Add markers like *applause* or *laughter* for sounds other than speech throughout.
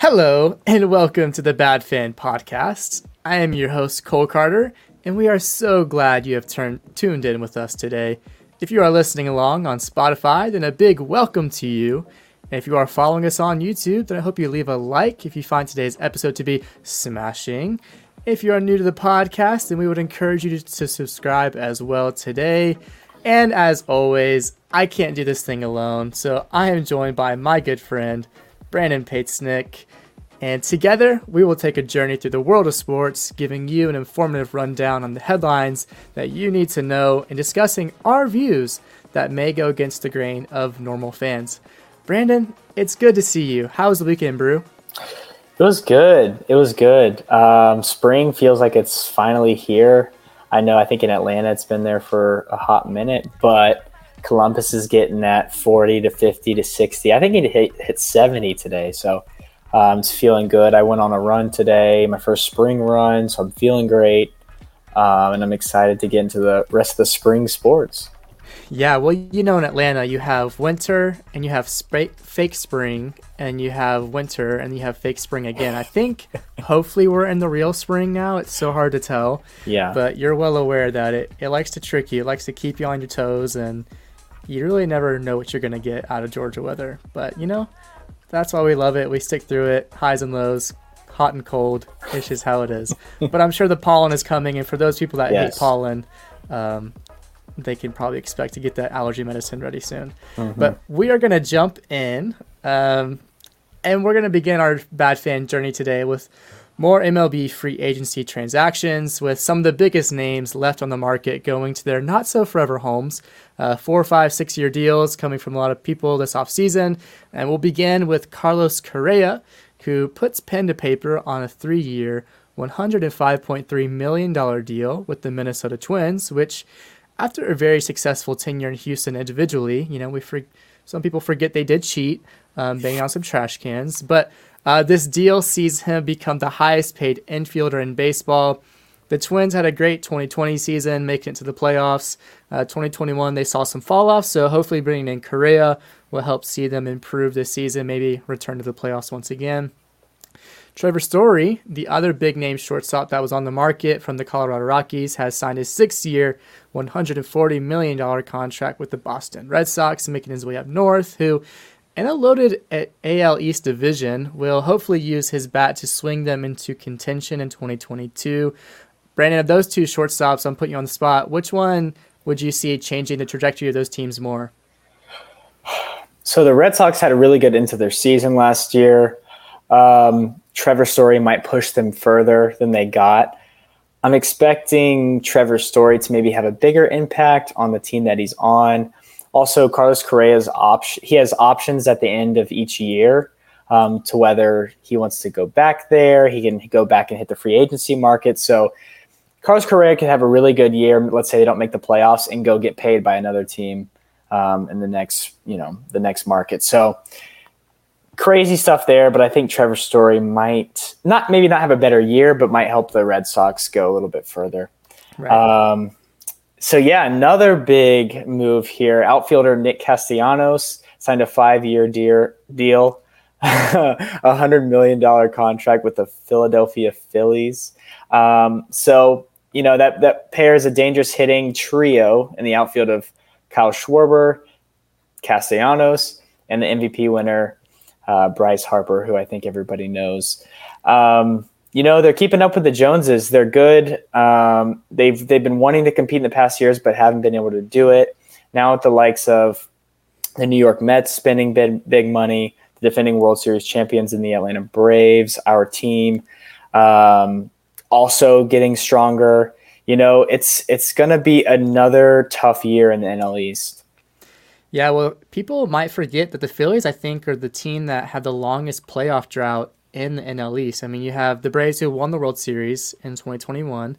Hello, and welcome to the Bad Fan Podcast. I am your host, Cole Carter, and we are so glad you have turned, tuned in with us today. If you are listening along on Spotify, then a big welcome to you. And if you are following us on YouTube, then I hope you leave a like if you find today's episode to be smashing. If you are new to the podcast, then we would encourage you to, subscribe as well today. And as always, I can't do this thing alone, so I am joined by my good friend, Brandon Patesnick. And together, we will take a journey through the world of sports, giving you an informative rundown on the headlines that you need to know and discussing our views that may go against the grain of normal fans. Brandon, it's good to see you. How was the weekend, Brew? It was good. It was good. Um, spring feels like it's finally here. I know, I think in Atlanta it's been there for a hot minute, but Columbus is getting that 40 to 50 to 60. I think it hit, hit 70 today. So um, it's feeling good. I went on a run today, my first spring run, so I'm feeling great. Um, and I'm excited to get into the rest of the spring sports. Yeah, well, you know, in Atlanta, you have winter and you have sp- fake spring, and you have winter and you have fake spring again. I think *laughs* hopefully we're in the real spring now. It's so hard to tell. Yeah. But you're well aware that it, it likes to trick you, it likes to keep you on your toes, and you really never know what you're going to get out of Georgia weather. But, you know, that's why we love it. We stick through it, highs and lows, hot and cold. It's just how it is. *laughs* but I'm sure the pollen is coming, and for those people that Yes. hate pollen, um, they can probably expect to get that allergy medicine ready soon. But we are going to jump in, um, and we're going to begin our bad fan journey today with more MLB free agency transactions, with some of the biggest names left on the market going to their not so forever homes. Uh, four, five, six year deals coming from a lot of people this offseason. And we'll begin with Carlos Correa, who puts pen to paper on a three year, $105.3 million deal with the Minnesota Twins, which after a very successful tenure in Houston individually, you know, we for, some people forget they did cheat, um, banging on some trash cans. But uh, this deal sees him become the highest paid infielder in baseball. The Twins had a great 2020 season, making it to the playoffs. Uh, 2021, they saw some fall off, so hopefully bringing in Correa will help see them improve this season, maybe return to the playoffs once again. Trevor Story, the other big name shortstop that was on the market from the Colorado Rockies, has signed a six year, $140 million contract with the Boston Red Sox, making his way up north, who, in a loaded AL East division, will hopefully use his bat to swing them into contention in 2022. Brandon, of those two shortstops, I'm putting you on the spot. Which one would you see changing the trajectory of those teams more? So the Red Sox had a really good into their season last year. Um, Trevor Story might push them further than they got. I'm expecting Trevor Story to maybe have a bigger impact on the team that he's on. Also, Carlos Correa's option he has options at the end of each year um, to whether he wants to go back there. He can go back and hit the free agency market. So Carlos Correa could have a really good year. Let's say they don't make the playoffs and go get paid by another team um, in the next, you know, the next market. So crazy stuff there, but I think Trevor Story might not maybe not have a better year, but might help the Red Sox go a little bit further. Right. Um, so yeah, another big move here. Outfielder Nick Castellanos signed a five-year deal, *laughs* a hundred million dollar contract with the Philadelphia Phillies. Um, so you know that that pairs a dangerous hitting trio in the outfield of Kyle Schwarber, Castellanos, and the MVP winner uh, Bryce Harper, who I think everybody knows. Um, you know they're keeping up with the Joneses. They're good. Um, they've they've been wanting to compete in the past years, but haven't been able to do it. Now with the likes of the New York Mets spending big, big money, the defending World Series champions in the Atlanta Braves, our team, um, also getting stronger. You know, it's it's going to be another tough year in the NL East. Yeah, well, people might forget that the Phillies, I think, are the team that had the longest playoff drought in the NL East. I mean, you have the Braves who won the World Series in 2021,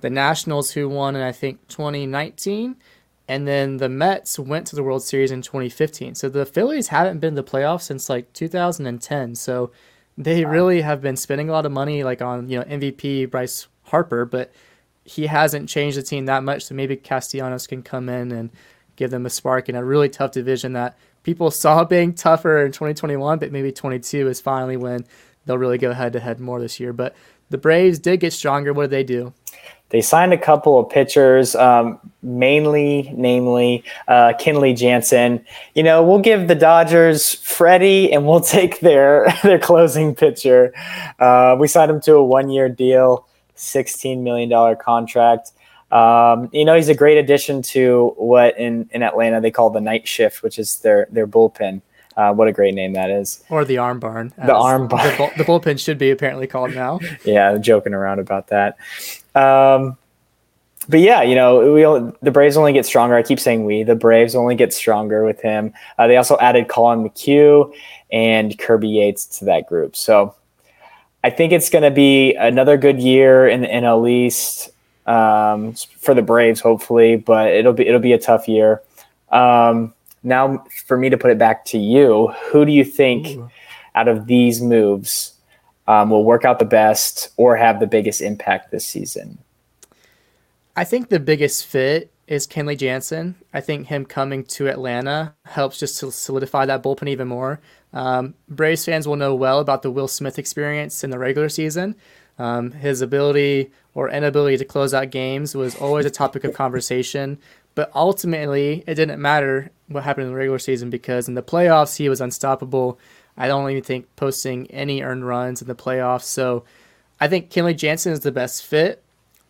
the Nationals who won in, I think, 2019, and then the Mets went to the World Series in 2015. So the Phillies haven't been to the playoffs since like 2010. So they really have been spending a lot of money, like on you know MVP Bryce Harper, but he hasn't changed the team that much. So maybe Castellanos can come in and give them a spark in a really tough division that people *laughs* saw being tougher in 2021, but maybe 22 is finally when they'll really go head to head more this year. But the Braves did get stronger. What did they do? They signed a couple of pitchers, um, mainly, namely, uh, Kenley Jansen. You know, we'll give the Dodgers Freddie, and we'll *laughs* take their their closing pitcher. Uh, we signed him to a one year deal, sixteen million dollar contract. Um, you know, he's a great addition to what in, in Atlanta they call the night shift, which is their their bullpen. Uh, what a great name that is. Or the arm barn. The arm barn. The, bull, the, bullpen should be apparently called now. *laughs* yeah, joking around about that. Um, but yeah, you know, we the Braves only get stronger. I keep saying we. The Braves only get stronger with him. Uh, they also added Collin McHugh and Kirby Yates to that group. So I think it's going to be another good year in the NL East um, for the Braves, hopefully. But it'll be it'll be a tough year. Um, now, for me to put it back to you, who do you think Ooh. out of these moves um, will work out the best or have the biggest impact this season? I think the biggest fit is Kenley Jansen. I think him coming to Atlanta helps just to solidify that bullpen even more. Um, Braves fans will know well about the Will Smith experience in the regular season. Um, his ability or inability to close out games was always a topic of conversation. But ultimately, it didn't matter what happened in the regular season because in the playoffs, he was unstoppable. I don't even think posting any earned runs in the playoffs. So I think Kenley Jansen is the best fit.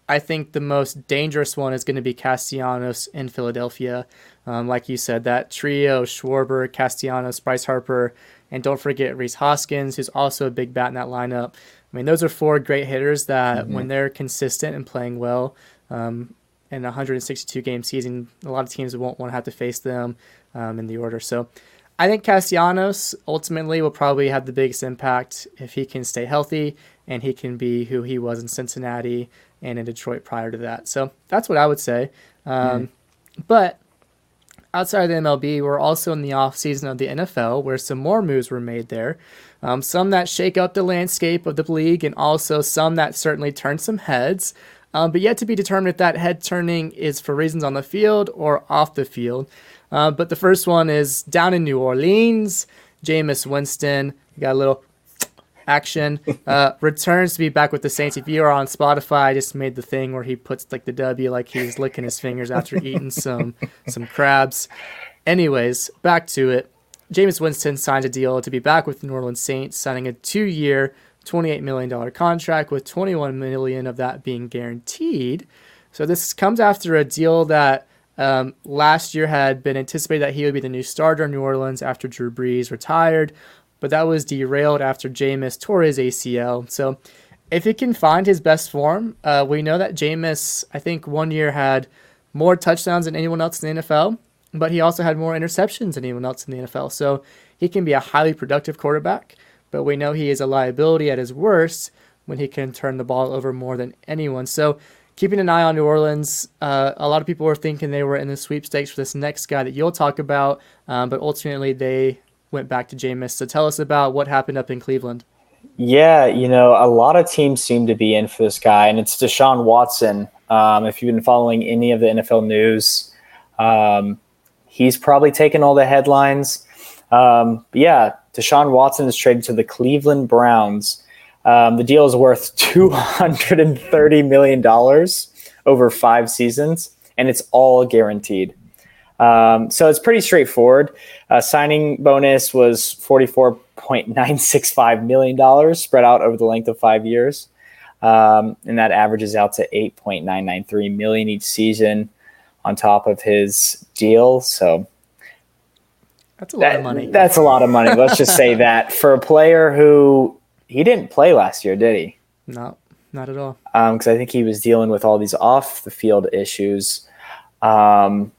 I think the most dangerous one is going to be Castellanos in Philadelphia. Um, like you said, that trio Schwarber, Castellanos, Bryce Harper, and don't forget Rhys Hoskins, who's also a big bat in that lineup. I mean, those are four great hitters that, mm-hmm. when they're consistent and playing well, um, in a 162 game season, a lot of teams won't want to have to face them um, in the order. So I think Castellanos ultimately will probably have the biggest impact if he can stay healthy and he can be who he was in Cincinnati and in Detroit prior to that. So that's what I would say. Um, mm But outside of the MLB, we're also in the off season of the NFL where some more moves were made there. Um, some that shake up the landscape of the league and also some that certainly turn some heads um, but yet to be determined if that head turning is for reasons on the field or off the field. Uh, but the first one is down in New Orleans. Jameis Winston got a little action. Uh, *laughs* returns to be back with the Saints. If you are on Spotify, I just made the thing where he puts like the W like he's licking his fingers after eating some some crabs. Anyways, back to it. Jameis Winston signed a deal to be back with the New Orleans Saints, signing a two-year, $28 million contract, with 21 million of that being guaranteed. So this comes after a deal that um, last year had been anticipated that he would be the new starter in New Orleans after Drew Brees retired, but that was derailed after Jameis tore his ACL. So if he can find his best form, uh, we know that Jameis, I think one year had more touchdowns than anyone else in the NFL, but he also had more interceptions than anyone else in the NFL. So he can be a highly productive quarterback but we know he is a liability at his worst when he can turn the ball over more than anyone. So keeping an eye on New Orleans, uh, a lot of people were thinking they were in the sweepstakes for this next guy that you'll talk about, um, but ultimately they went back to Jameis. So tell us about what happened up in Cleveland. Yeah, you know, a lot of teams seem to be in for this guy, and it's Deshaun Watson. Um, if you've been following any of the NFL news, um, he's probably taken all the headlines. Um, yeah, Deshaun Watson is traded to the Cleveland Browns. Um, the deal is worth *laughs* $230 million over five seasons, and it's all guaranteed. Um, so it's pretty straightforward. Uh, signing bonus was $44.965 million spread out over the length of five years. Um, and that averages out to 8.993 million each season on top of his deal. So that's a lot that, of money. That's a lot of money. Let's just say *laughs* that for a player who he didn't play last year, did he? No, not at all. Because um, I think he was dealing with all these off the field issues, um,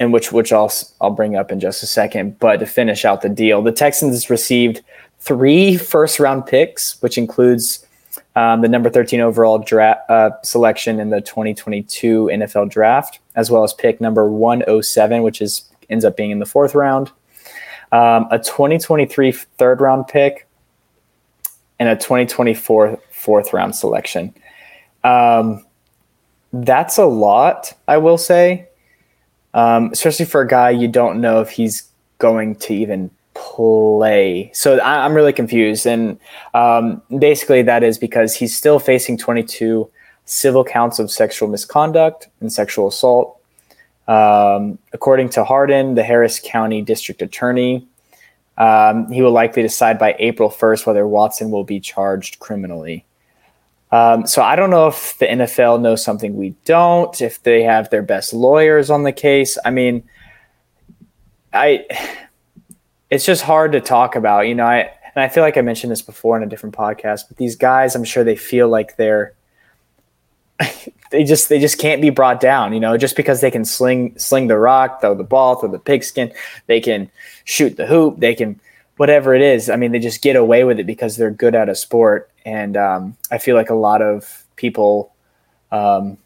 and which which I'll I'll bring up in just a second. But to finish out the deal, the Texans received three first round picks, which includes um, the number 13 overall draft uh, selection in the 2022 NFL draft, as well as pick number 107, which is ends up being in the fourth round. Um, a 2023 third round pick and a 2024 fourth round selection. Um, that's a lot, I will say, um, especially for a guy you don't know if he's going to even play. So I, am really confused. And um, basically, that is because he's still facing 22 civil counts of sexual misconduct and sexual assault. Um, according to Hardin, the Harris County District Attorney, um, he will likely decide by April 1st whether Watson will be charged criminally. Um, so I don't know if the NFL knows something we don't, if they have their best lawyers on the case. I mean, I it's just hard to talk about, you know. I and I feel like I mentioned this before in a different podcast, but these guys, I'm sure they feel like they're *laughs* they just they just can't be brought down, you know, just because they can sling sling the rock, throw the ball, throw the pigskin, they can shoot the hoop, they can whatever it is. I mean, they just get away with it because they're good at a sport, and um, I feel like a lot of people, um,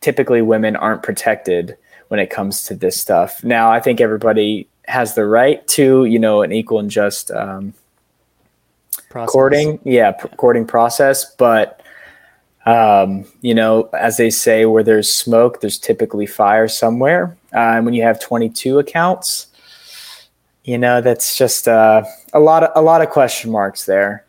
typically women, aren't protected when it comes to this stuff. Now, I think everybody has the right to, you know, an equal and just um, courting, yeah, pr- courting process. But, um, you know, as they say, where there's smoke, there's typically fire somewhere. Uh, and when you have 22 accounts, you know, that's just uh, a lot of a lot of question marks there.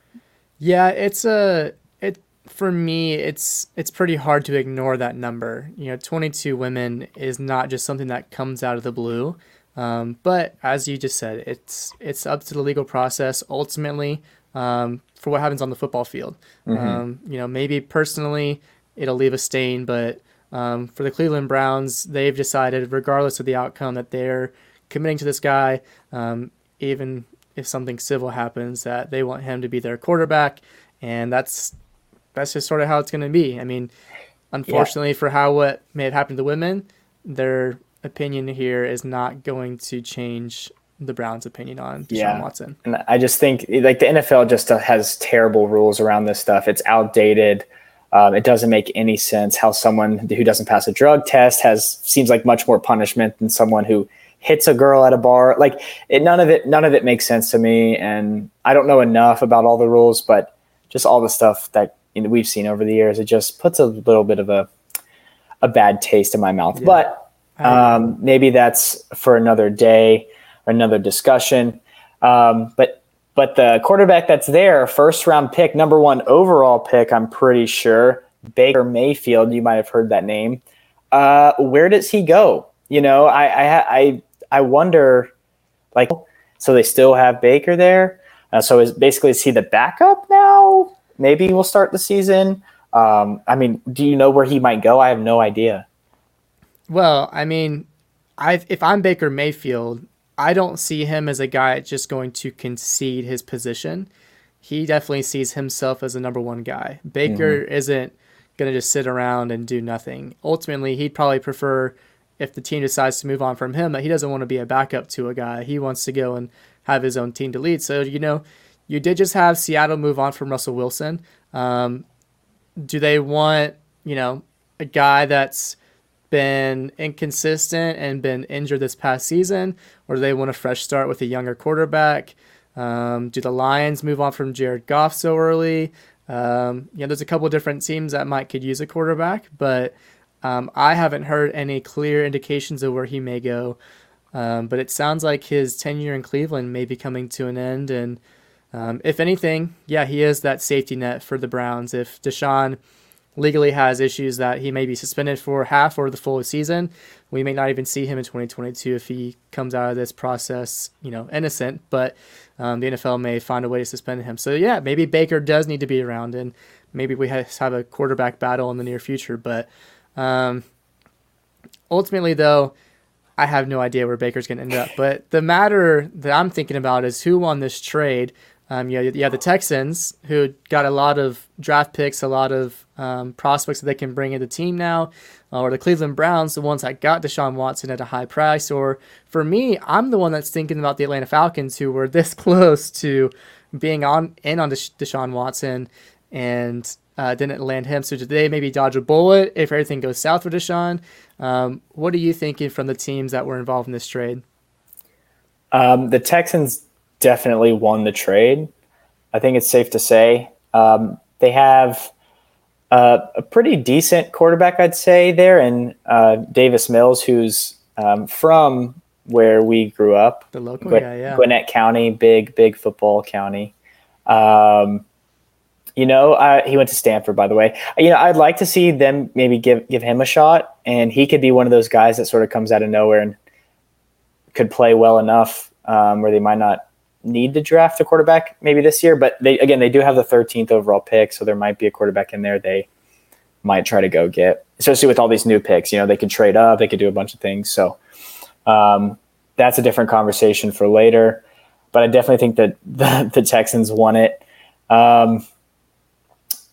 Yeah, it's a it for me. It's it's pretty hard to ignore that number. You know, 22 women is not just something that comes out of the blue. Um, but as you just said, it's it's up to the legal process ultimately um, for what happens on the football field. Mm-hmm. Um, you know, maybe personally it'll leave a stain, but um, for the Cleveland Browns, they've decided, regardless of the outcome, that they're committing to this guy, um, even if something civil happens, that they want him to be their quarterback, and that's that's just sort of how it's going to be. I mean, unfortunately yeah. for how what may have happened to women, they're opinion here is not going to change the Browns' opinion on Deshaun yeah. Watson. And I just think like the NFL just has terrible rules around this stuff. It's outdated. Um, it doesn't make any sense how someone who doesn't pass a drug test has seems like much more punishment than someone who hits a girl at a bar. Like it, none of it, none of it makes sense to me. And I don't know enough about all the rules, but just all the stuff that you know, we've seen over the years, it just puts a little bit of a a bad taste in my mouth. Yeah. But um, maybe that's for another day another discussion. Um, but but the quarterback that's there, first round pick, number one overall pick, I'm pretty sure Baker Mayfield. You might have heard that name. Uh, where does he go? You know, I I I, I wonder, like, so they still have Baker there. Uh, so is basically is he the backup now? Maybe we'll start the season. Um, I mean, do you know where he might go? I have no idea. Well, I mean, I if I'm Baker Mayfield, I don't see him as a guy just going to concede his position. He definitely sees himself as a number one guy. Baker mm-hmm. isn't going to just sit around and do nothing. Ultimately, he'd probably prefer if the team decides to move on from him that he doesn't want to be a backup to a guy. He wants to go and have his own team to lead. So, you know, you did just have Seattle move on from Russell Wilson. Um, do they want, you know, a guy that's been inconsistent and been injured this past season, or do they want a fresh start with a younger quarterback? Um, do the Lions move on from Jared Goff so early? Um, you know, there's a couple different teams that might could use a quarterback, but um, I haven't heard any clear indications of where he may go. Um, but it sounds like his tenure in Cleveland may be coming to an end, and um, if anything, yeah, he is that safety net for the Browns. If Deshaun legally has issues that he may be suspended for half or the full season. We may not even see him in 2022 if he comes out of this process, you know, innocent. But um, the NFL may find a way to suspend him. So yeah, maybe Baker does need to be around, and maybe we have a quarterback battle in the near future. But um, ultimately, though. I have no idea where Baker's going to end up. But the matter that I'm thinking about is who won this trade um, you, you have the Texans, who got a lot of draft picks, a lot of um, prospects that they can bring into the team now, uh, or the Cleveland Browns, the ones that got Deshaun Watson at a high price. Or for me, I'm the one that's thinking about the Atlanta Falcons, who were *laughs* this close to being on in on Desha- Deshaun Watson and uh, didn't land him. So today, maybe dodge a bullet if everything goes south for Deshaun. Um, what are you thinking from the teams that were involved in this trade? Um, the Texans definitely won the trade. I think it's safe to say um, they have uh, a pretty decent quarterback, I'd say, there, and uh, Davis Mills, who's um, from where we grew up. The local guy, yeah. Gwinnett County, big, big football county. Um, you know, I, he went to Stanford, by the way. You know, I'd like to see them maybe give give him a shot, and he could be one of those guys that sort of comes out of nowhere and could play well enough um, where they might not need to draft a quarterback maybe this year. But they again, they do have the 13th overall pick, so there might be a quarterback in there they might try to go get, especially with all these new picks. You know, they could trade up, they could do a bunch of things. So um, that's a different conversation for later. But I definitely think that *laughs* the, the Texans won it. Um,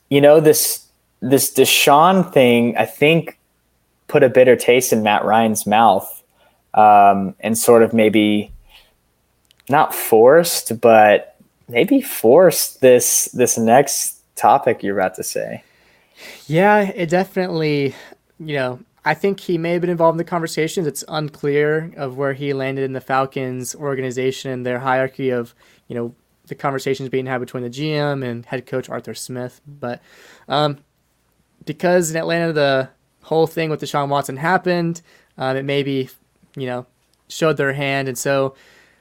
you know this this Deshaun thing. I think put a bitter taste in Matt Ryan's mouth, um, and sort of maybe not forced, but maybe forced this this next topic you're about to say. Yeah, it definitely, you know, I think he may have been involved in the conversations. It's unclear of where he landed in the Falcons organization and their hierarchy of, you know, the conversations being had between the GM and head coach Arthur Smith. But um, because in Atlanta the whole thing with Deshaun Watson happened, um, it maybe you know showed their hand, and so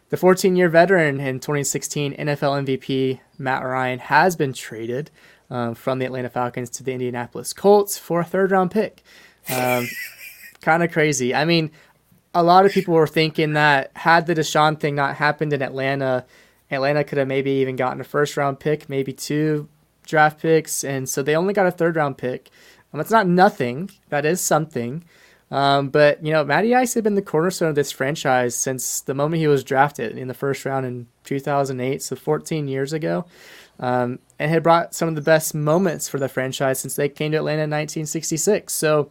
the 14-year veteran and 2016 NFL MVP Matt Ryan has been traded um, from the Atlanta Falcons to the Indianapolis Colts for a third-round pick. Um, *laughs* kind of crazy. I mean, a lot of people were thinking that had the Deshaun thing not happened in Atlanta Atlanta could have maybe even gotten a first round pick, maybe two draft picks, and so they only got a third round pick. Um, that's not nothing. That is something. Um, but you know, Matty Ice had been the cornerstone of this franchise since the moment he was drafted in the first round in 2008, so 14 years ago, um, and had brought some of the best moments for the franchise since they came to Atlanta in 1966. So,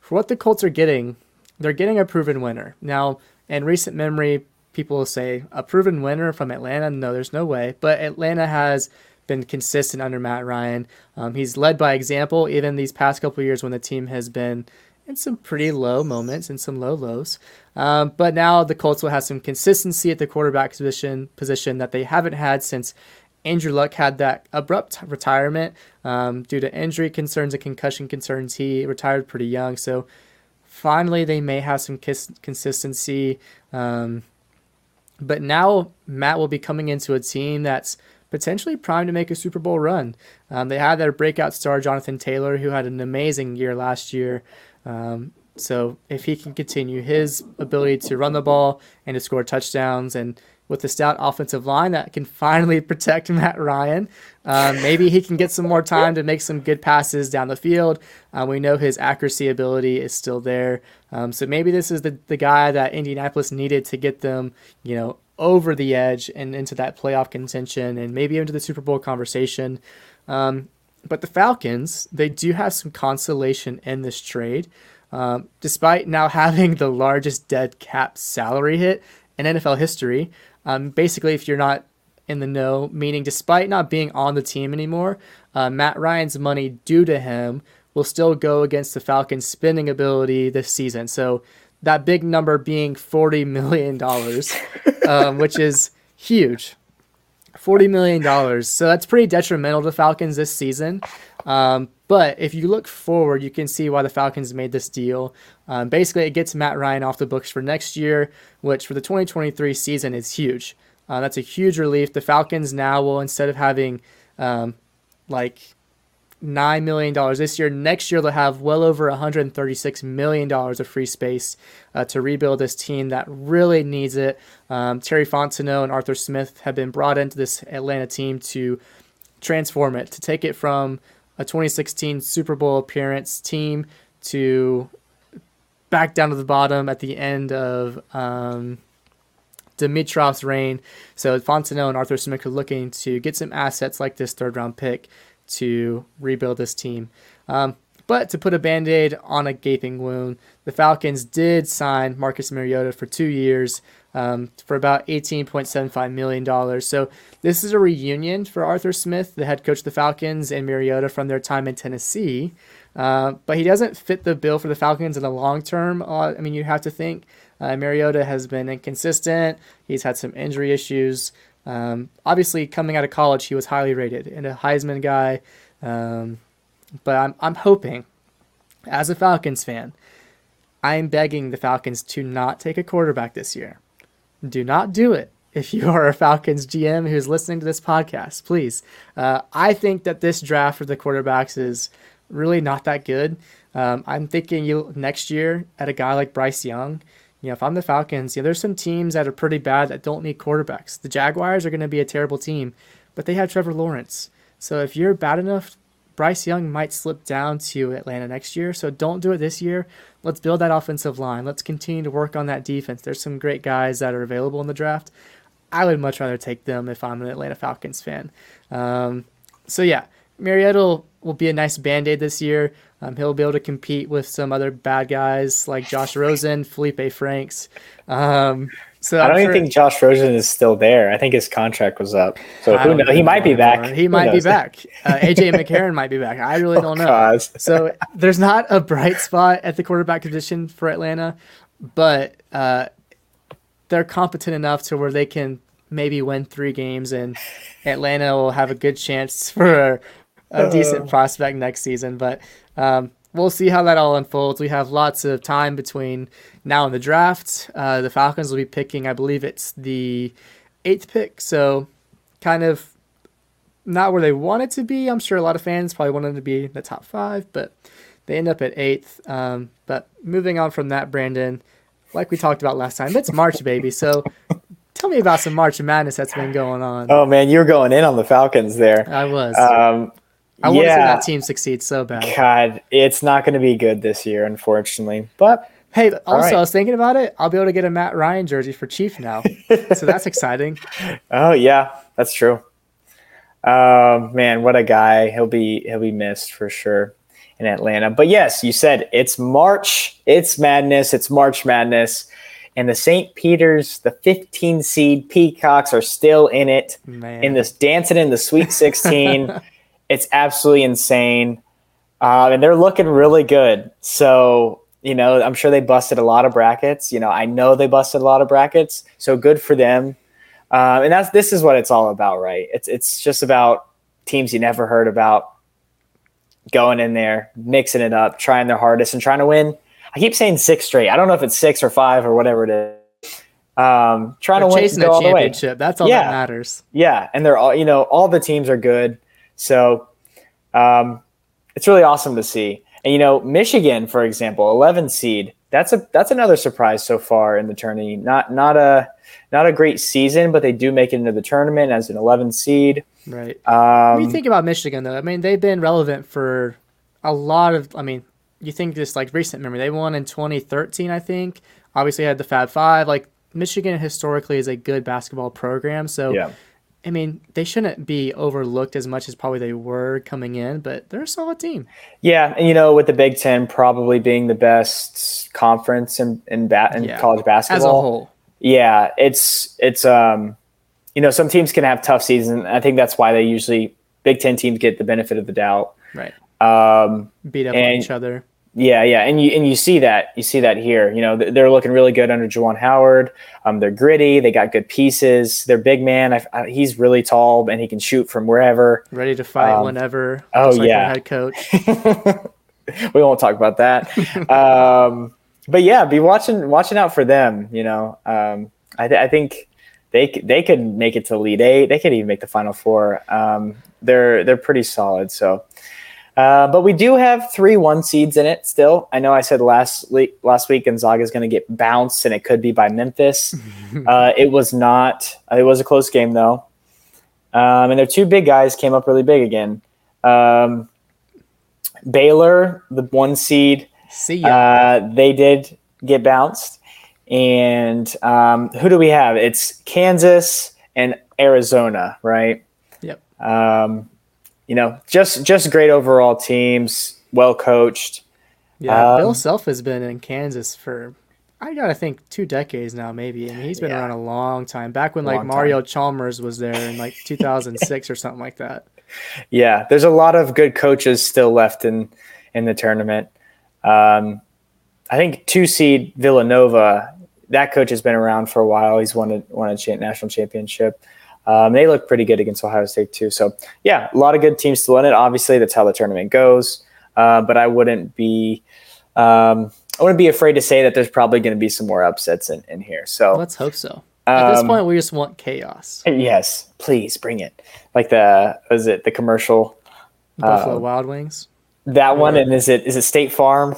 for what the Colts are getting, they're getting a proven winner. Now, in recent memory, people will say a proven winner from Atlanta. No, there's no way. But Atlanta has been consistent under Matt Ryan. Um, he's led by example, even these past couple years when the team has been in some pretty low moments and some low lows. Um, but now the Colts will have some consistency at the quarterback position position that they haven't had since Andrew Luck had that abrupt retirement um, due to injury concerns and concussion concerns. He retired pretty young, so finally they may have some consistency. Um, but now Matt will be coming into a team that's potentially primed to make a Super Bowl run. Um, they had their breakout star, Jonathan Taylor, who had an amazing year last year. Um, so if he can continue his ability to run the ball and to score touchdowns and with the stout offensive line that can finally *laughs* protect Matt Ryan. Um, maybe he can get some more time to make some good passes down the field. Uh, we know his accuracy ability is still there. Um, so maybe this is the, the guy that Indianapolis needed to get them, you know, over the edge and into that playoff contention and maybe into the Super Bowl conversation. Um, but the Falcons, they do have some consolation in this trade. Um, despite now *laughs* having the largest dead cap salary hit in NFL history, um, basically, if you're not in the know, meaning despite not being on the team anymore, uh, Matt Ryan's money due to him will still go against the Falcons' spending ability this season. So that big number being $40 million, *laughs* um, which is huge. $40 million. So that's pretty detrimental to Falcons this season. Um, but if you look forward, you can see why the Falcons made this deal. Um, basically, it gets Matt Ryan off the books for next year, which for the 2023 season is huge. Uh, that's a huge relief. The Falcons now will, instead of having um, like $9 million this year, next year they'll have well over $136 million of free space uh, to rebuild this team that really needs it. Um, Terry Fontenot and Arthur Smith have been brought into this Atlanta team to transform it, to take it from a 2016 Super Bowl appearance team to back down to the bottom at the end of um, Dimitroff's reign. So Fontenot and Arthur Smith are looking to get some assets like this third round pick to rebuild this team. Um, but to put a band aid on a gaping wound, the Falcons did sign Marcus Mariota for two years um, for about $18.75 million. So this is a reunion for Arthur Smith, the head coach of the Falcons, and Mariota from their time in Tennessee. Uh, but he doesn't fit the bill for the Falcons in the long term. Uh, I mean, you have to think uh, Mariota has been inconsistent. He's had some injury issues. Um, obviously, coming out of college, he was highly rated and a Heisman guy. Um, but I'm, I'm hoping, as a Falcons fan, I'm begging the Falcons to not take a quarterback this year. Do not do it. If you are a Falcons GM who's listening to this podcast, please. Uh, I think that this draft for the quarterbacks is really not that good. Um, I'm thinking you next year at a guy like Bryce Young. You know, if I'm the Falcons, you know, there's some teams that are pretty bad that don't need quarterbacks. The Jaguars are going to be a terrible team, but they have Trevor Lawrence. So if you're bad enough, Bryce Young might slip down to Atlanta next year. So don't do it this year. Let's build that offensive line. Let's continue to work on that defense. There's some great guys that are available in the draft. I would much rather take them if I'm an Atlanta Falcons fan. Um, so yeah, Mariota will be a nice band aid this year. Um, he'll be able to compete with some other bad guys like Josh Rosen, Felipe Franks. Um, so I don't even sure, think Josh Rosen is still there. I think his contract was up. So who knows? He might be back. He might be back. Uh, *laughs* AJ McCarron might be back. I really oh, don't know. God. So there's not a bright spot at the quarterback position for Atlanta, but uh, they're competent enough to where they can maybe win three games, and Atlanta will have a good chance for a, decent prospect next season. But um, we'll see how that all unfolds. We have lots of time between now and the draft. Uh, the Falcons will be picking, I believe it's the eighth pick, so kind of not where they want it to be. I'm sure a lot of fans probably wanted to be in the top five, but they end up at eighth. Um, but moving on from that, Brandon, like we talked about last time, it's March, baby. So tell me about some March Madness that's been going on. Oh man, you were going in on the Falcons there. I was. Um, I want to see that team succeed so bad. God, it's not going to be good this year, unfortunately. But hey, also right. I was thinking about it. I'll be able to get a Matt Ryan jersey for Chief now, so that's *laughs* exciting. Oh yeah, that's true. Um, man, what a guy! He'll be he'll be missed for sure in Atlanta. But yes, you said it's March. It's madness. It's March Madness. And the St. Peter's, the 15 seed Peacocks are still in it, Man. in this dancing in the Sweet 16. *laughs* It's absolutely insane. Uh, and they're looking really good. So, you know, I'm sure they busted a lot of brackets. You know, I know they busted a lot of brackets. So good for them. Uh, and that's this is what it's all about, right? It's it's just about teams you never heard about going in there, mixing it up, trying their hardest, and trying to win. I keep saying six straight. I don't know if it's six or five or whatever it is. Um, trying they're to win, chasing go all the way. That's all yeah. that matters. Yeah, and they're all you know all the teams are good. So um, it's really awesome to see. And you know, Michigan, for example, 11 seed. That's a that's another surprise so far in the tournament. Not not a not a great season, but they do make it into the tournament as an 11 seed. Right. Um, when you think about Michigan, though, I mean, they've been relevant for a lot of. I mean, you think just like recent memory, they won in 2013, I think. Obviously, had the Fab Five. Like Michigan historically is a good basketball program, so yeah. I mean, they shouldn't be overlooked as much as probably they were coming in, but they're a solid team. Yeah, and you know, with the Big Ten probably being the best conference in in, ba- in yeah. college basketball as a whole. Yeah, it's it's um, you know, some teams can have tough seasons. I think that's why they usually Big Ten teams get the benefit of the doubt. Right. Um, beat up on each other. Yeah, yeah, and you and you see that you see that here. You know, they're looking really good under Juwan Howard. Um, they're gritty. They got good pieces. They're big man, I, I, he's really tall and he can shoot from wherever. Ready to fight um, whenever. Oh like yeah, head coach. *laughs* we won't talk about that. *laughs* um, but yeah, be watching watching out for them. You know, um, I, th- I think they they could make it to Elite Eight. They could even make the final four. Um, they're they're pretty solid. So uh, but we do have three one seeds in it still. I know I said last le- last week Gonzaga is going to get bounced, and it could be by Memphis. *laughs* uh, it was not. It was a close game though, um, and their two big guys came up really big again. Um, Baylor, the one seed, see ya. Uh, they did get bounced, and um, who do we have? It's Kansas and Arizona, right? Yep. Um, you know, just just great overall teams, well coached. Yeah, um, Bill Self has been in Kansas for I gotta think two decades now, maybe. I mean, he's been yeah. around a long time. Back when like Mario time. Chalmers was there in like 2006 or something like that. *laughs* Yeah, there's a lot of good coaches still left in in the tournament. Um, I think two seed Villanova. That coach has been around for a while. He's won a won a national championship. Um, they look pretty good against Ohio State too. So yeah, a lot of good teams to win it. Obviously, that's how the tournament goes. Uh, but I wouldn't be, um, I wouldn't be afraid to say that there's probably going to be some more upsets in, in here. So Let's hope so. At this Um, point, we just want chaos. yes, please bring it. Like the was it the commercial Buffalo uh, Wild Wings. that one and is it is it State Farm?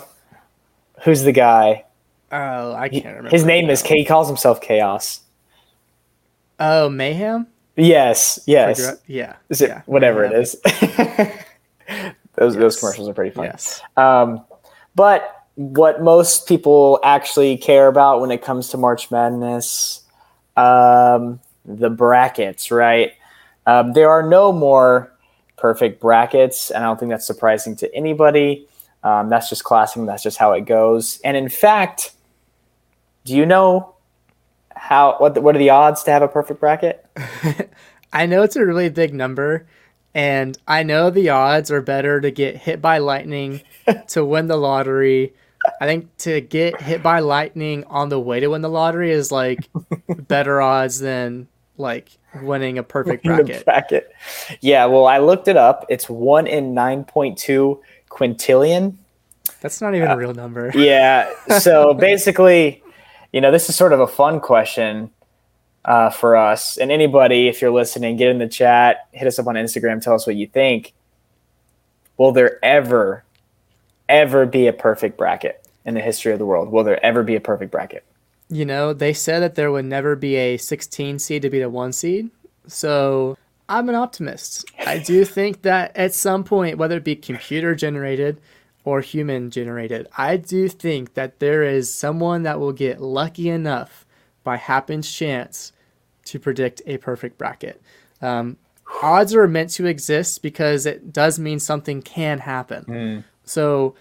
Who's the guy? Oh, I can't remember. His name is K. He calls himself Chaos. Oh, Mayhem. Yes, yes. Out- Yeah. Is it yeah, whatever it is? *laughs* those those commercials are pretty funny. Yes. Um, but what most people actually care about when it comes to March Madness, um, the brackets, right? Um, there are no more perfect brackets, and I don't think that's surprising to anybody. Um, that's just classic. That's just how it goes. And in fact, do you know how what the, what are the odds to have a perfect bracket? *laughs* I know it's a really big number, and I know the odds are better to get hit by lightning *laughs* to win the lottery. I think to get hit by lightning on the way to win the lottery is like *laughs* better odds than like winning a perfect bracket. bracket. Yeah, well, I looked it up. It's one in nine point two quintillion. That's not even a uh, real number. Yeah. So basically, you know, this is sort of a fun question uh, for us and anybody. If you're listening, get in the chat, hit us up on Instagram, tell us what you think. Will there ever, ever be a perfect bracket in the history of the world? Will there ever be a perfect bracket? You know, they said that there would never be a 16 seed to beat a one seed. So I'm an optimist. I do think that at some point, whether it be computer generated or human generated, I do think that there is someone that will get lucky enough by happen's chance to predict a perfect bracket. Um, odds are meant to exist because it does mean something can happen. So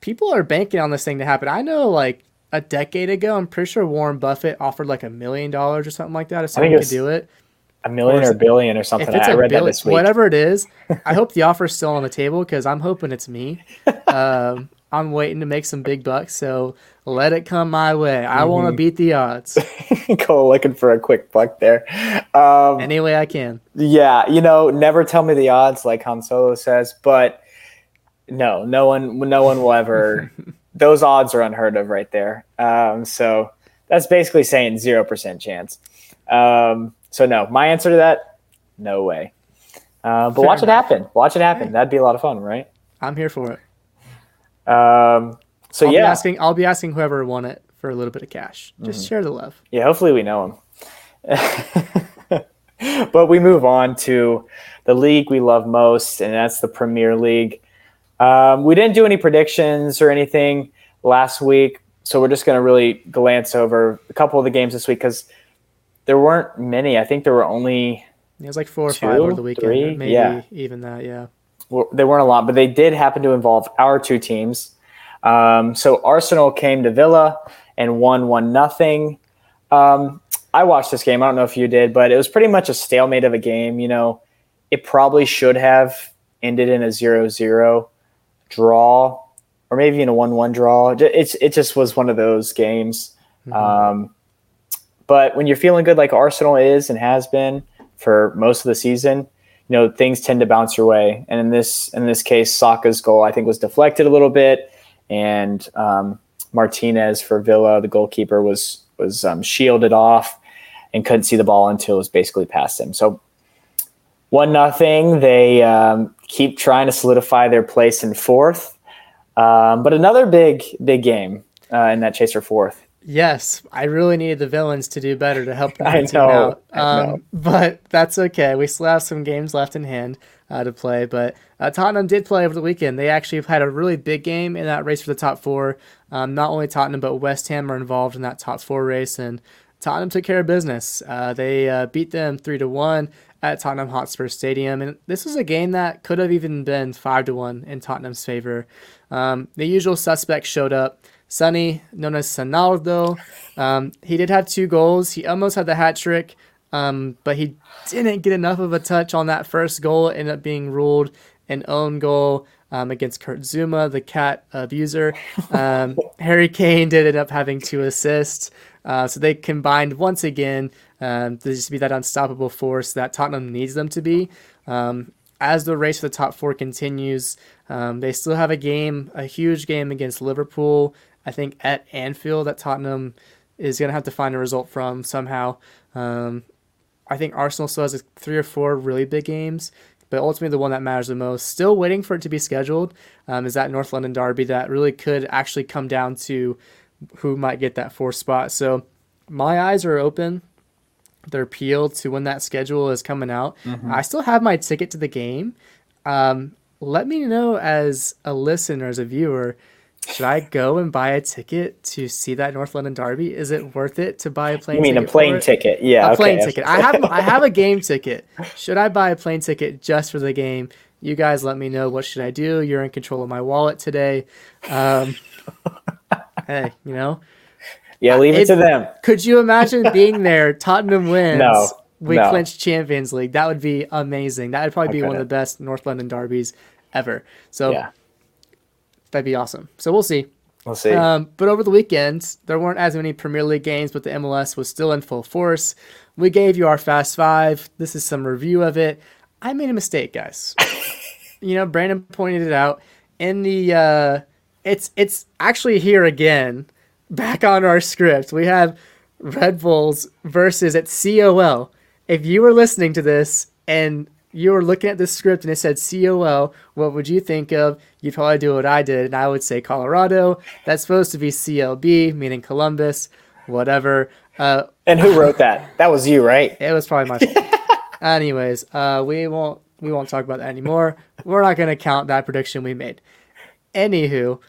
people are banking on this thing to happen. I know, like a decade ago, I'm pretty sure Warren Buffett offered like a million dollars or something like that if someone could do it. A million Or or a billion or something. I read that this week. whatever it is, I hope the *laughs* offer's still on the table because I'm hoping it's me. Um, I'm waiting to make some big bucks, so let it come my way. I want Mm-hmm. to beat the odds *laughs* Go looking for a quick buck there. Um, any way I can. Yeah, you know, never tell me the odds, like Han Solo says. But no, no one, no one will ever. *laughs* those odds are unheard of, right there. Um, so that's basically saying zero percent chance. Um, so no, my answer to that, no way. Uh, but Fair watch it happen. Watch it happen. That'd be a lot of fun, right? I'm here for it. Um, so I'll yeah, be asking. I'll be asking whoever won it for a little bit of cash. Just Mm-hmm. share the love. yeah. Hopefully, we know him. *laughs* but we move on to the league we love most, and that's the Premier League. Um, we didn't do any predictions or anything last week, so we're just going to really glance over a couple of the games this week because there weren't many. I think there were only It was like four or five Two, over the weekend. three? Maybe Yeah. even that. Yeah. well, they weren't a lot, but they did happen to involve our two teams. Um, so Arsenal came to Villa and won one nothing. Um, I watched this game. I don't know if you did, but it was pretty much a stalemate of a game. You know, it probably should have ended in a 0-0 draw, or maybe in a one-one draw. It's it just was one of those games. Um, but when you're feeling good like Arsenal is and has been for most of the season, you know things tend to bounce your way. And in this in this case, Saka's goal I think was deflected a little bit, and um, Martinez for Villa, the goalkeeper, was was um, shielded off and couldn't see the ball until it was basically past him. So one nothing. They um, keep trying to solidify their place in fourth. Um, but another big big game uh, in that chase for fourth. Yes, I really needed the villains to do better to help *laughs* I team know, out. Um, but that's okay. We still have some games left in hand uh, to play. But uh, Tottenham did play over the weekend. They actually had a really big game in that race for the top four. Um, not only Tottenham, but West Ham are involved in that top four race, and Tottenham took care of business. Uh, they uh, beat them three to one at Tottenham Hotspur Stadium, and this was a game that could have even been five to one in Tottenham's favor. Um, the usual suspects showed up. Sonny, known as Sonaldo, um, he did have two goals. He almost had the hat trick, um, but he didn't get enough of a touch on that first goal. It ended up being ruled an own goal um, against Kurt Zouma, the cat abuser. Um, *laughs* Harry Kane did end up having two assists. Uh, so they combined once again um, to just be that unstoppable force that Tottenham needs them to be. Um, as the race for the top four continues, um, they still have a game, a huge game against Liverpool I think at Anfield that Tottenham is going to have to find a result from somehow. Um, I think Arsenal still has three or four really big games, but ultimately the one that matters the most, still waiting for it to be scheduled, um, is that North London derby that really could actually come down to who might get that fourth spot. So my eyes are open. They're peeled to when that schedule is coming out. Mm-hmm. I still have my ticket to the game. Um, let me know as a listener, as a viewer, should I go and buy a ticket to see that North London Derby? Is it worth it to buy a plane? You mean ticket a plane ticket? Yeah, a okay. plane ticket. I have I have a *laughs* game ticket. Should I buy a plane ticket just for the game? You guys, let me know. What should I do? You're in control of my wallet today. Um, *laughs* hey, you know. Yeah, leave it, it, to them. Could you imagine being there? *laughs* Tottenham wins. No. We no. clinch Champions League. That would be amazing. That would probably be one of the best North London derbies ever. So yeah. That'd be awesome. So we'll see. We'll see. Um, but over the weekend, there weren't as many Premier League games, but the MLS was still in full force. We gave you our Fast Five. This is some review of it. I made a mistake, guys. *laughs* you know, Brandon pointed it out in the. Uh, it's it's actually here again, back on our script. We have Red Bulls versus at COL. If you were listening to this and you were looking at the script and it said COL, what would you think of? You'd probably do what I did, and I would say Colorado. That's supposed to be CLB, meaning Columbus, whatever. Uh, and who wrote that? That was you, right? It was probably my. Fault. *laughs* Anyways, uh, we won't we won't talk about that anymore. We're not going to count that prediction we made. Anywho,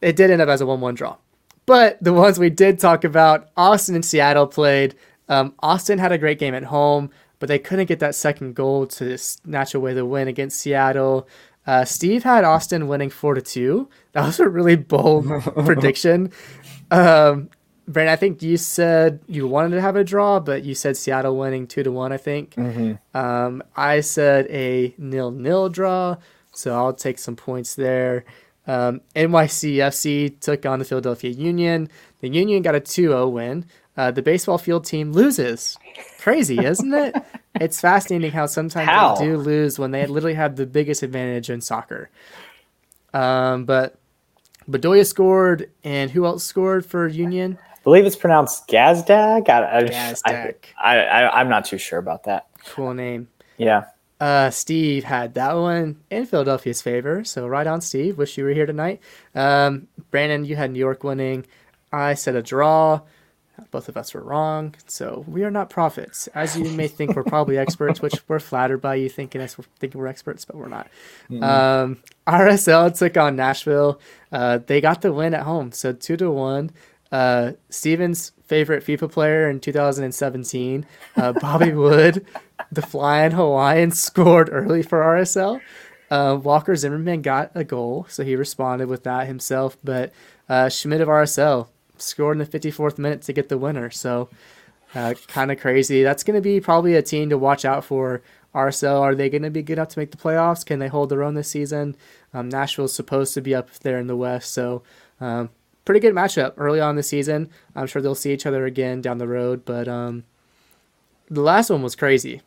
it did end up as a one-one draw. But the ones we did talk about, Austin and Seattle played. Um, Austin had a great game at home but they couldn't get that second goal to snatch away the win against Seattle. Uh, Steve had Austin winning four to two. *laughs* That was a really bold *laughs* prediction. Um, Brandon, I think you said you wanted to have a draw, but you said Seattle winning two to one. I think. Mm-hmm. Um, I said a nil nil draw, so I'll take some points there. Um, NYCFC took on the Philadelphia Union. The Union got a 2-0 win. Uh, the baseball field team loses crazy, isn't it? *laughs* it's fascinating how sometimes how? they do lose when they literally have the biggest advantage in soccer. Um, but Bedoya scored, and who else scored for Union? I believe it's pronounced Gazdag. I, I, Gazdag. I, I, I'm not too sure about that. Cool name. Yeah. Uh, Steve had that one in Philadelphia's favor, so right on, Steve. Wish you were here tonight. Um, Brandon, you had New York winning. I said a draw. Both of us were wrong, so we are not prophets. As you may think, we're probably *laughs* experts, which we're flattered by you thinking us we're thinking we're experts, but we're not. Mm-hmm. Um, RSL took on Nashville. Uh, they got the win at home, so two to one. Uh, Steven's favorite FIFA player in 2017, uh, Bobby *laughs* Wood, the flying Hawaiian, *laughs* scored early for RSL. Uh, Walker Zimmerman got a goal, so he responded with that himself. But uh, Schmidt of RSL scored in the 54th minute to get the winner. So uh, kind of crazy. That's going to be probably a team to watch out for. RSL, are they going to be good enough to make the playoffs? Can they hold their own this season? Um, Nashville's supposed to be up there in the West, so um, pretty good matchup early on the season. I'm sure they'll see each other again down the road, but um, the last one was crazy.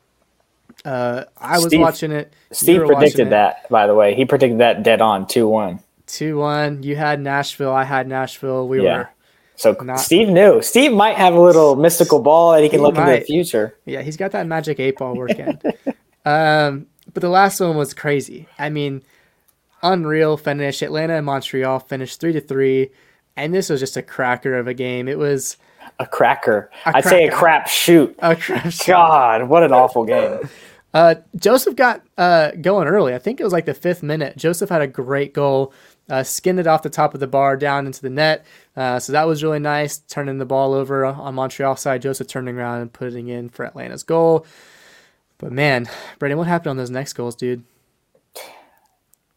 Uh, I was Steve, watching it. Steve predicted that, by the way. He predicted that dead on 2 1. 2 1. You had Nashville. I had Nashville. We yeah. were so Not, Steve knew. Steve might have a little mystical ball that he can he look might. into the future. Yeah, he's got that magic eight ball working. *laughs* um, but the last one was crazy. I mean, unreal finish. Atlanta and Montreal finished three to three, and this was just a cracker of a game. It was a cracker. i I'd say a crap shoot. A crap shoot. God, what an awful *laughs* game. Uh, Josef got uh, going early. I think it was like the fifth minute. Josef had a great goal, uh, skinned it off the top of the bar down into the net. Uh, so that was really nice, turning the ball over on Montreal side. Josef turning around and putting in for Atlanta's goal. But man, Brandon, what happened on those next goals, dude?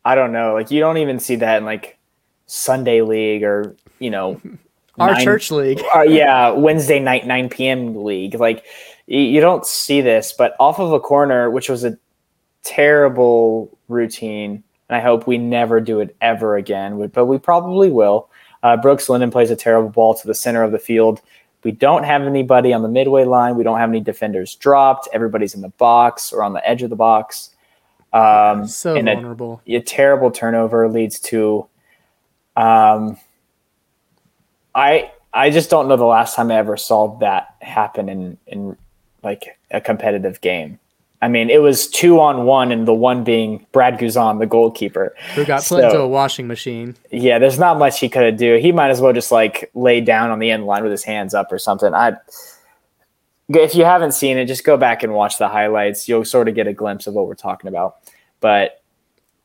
I don't know. Like you don't even see that in like Sunday league or you know *laughs* our nine, church league. *laughs* uh, yeah, Wednesday night 9 p.m. league. Like you don't see this, but off of a corner, which was a terrible routine, and I hope we never do it ever again. But we probably will. Uh, Brooks Lennon plays a terrible ball to the center of the field. We don't have anybody on the midway line. We don't have any defenders dropped. Everybody's in the box or on the edge of the box. Um, so vulnerable. A, a, terrible turnover leads to um, I I just don't know the last time I ever saw that happen in in like a competitive game. I mean, it was two on one, and the one being Brad Guzan, the goalkeeper, who got put so, into a washing machine. Yeah, there's not much he could do. He might as well just like lay down on the end line with his hands up or something. I, if you haven't seen it, just go back and watch the highlights. You'll sort of get a glimpse of what we're talking about. But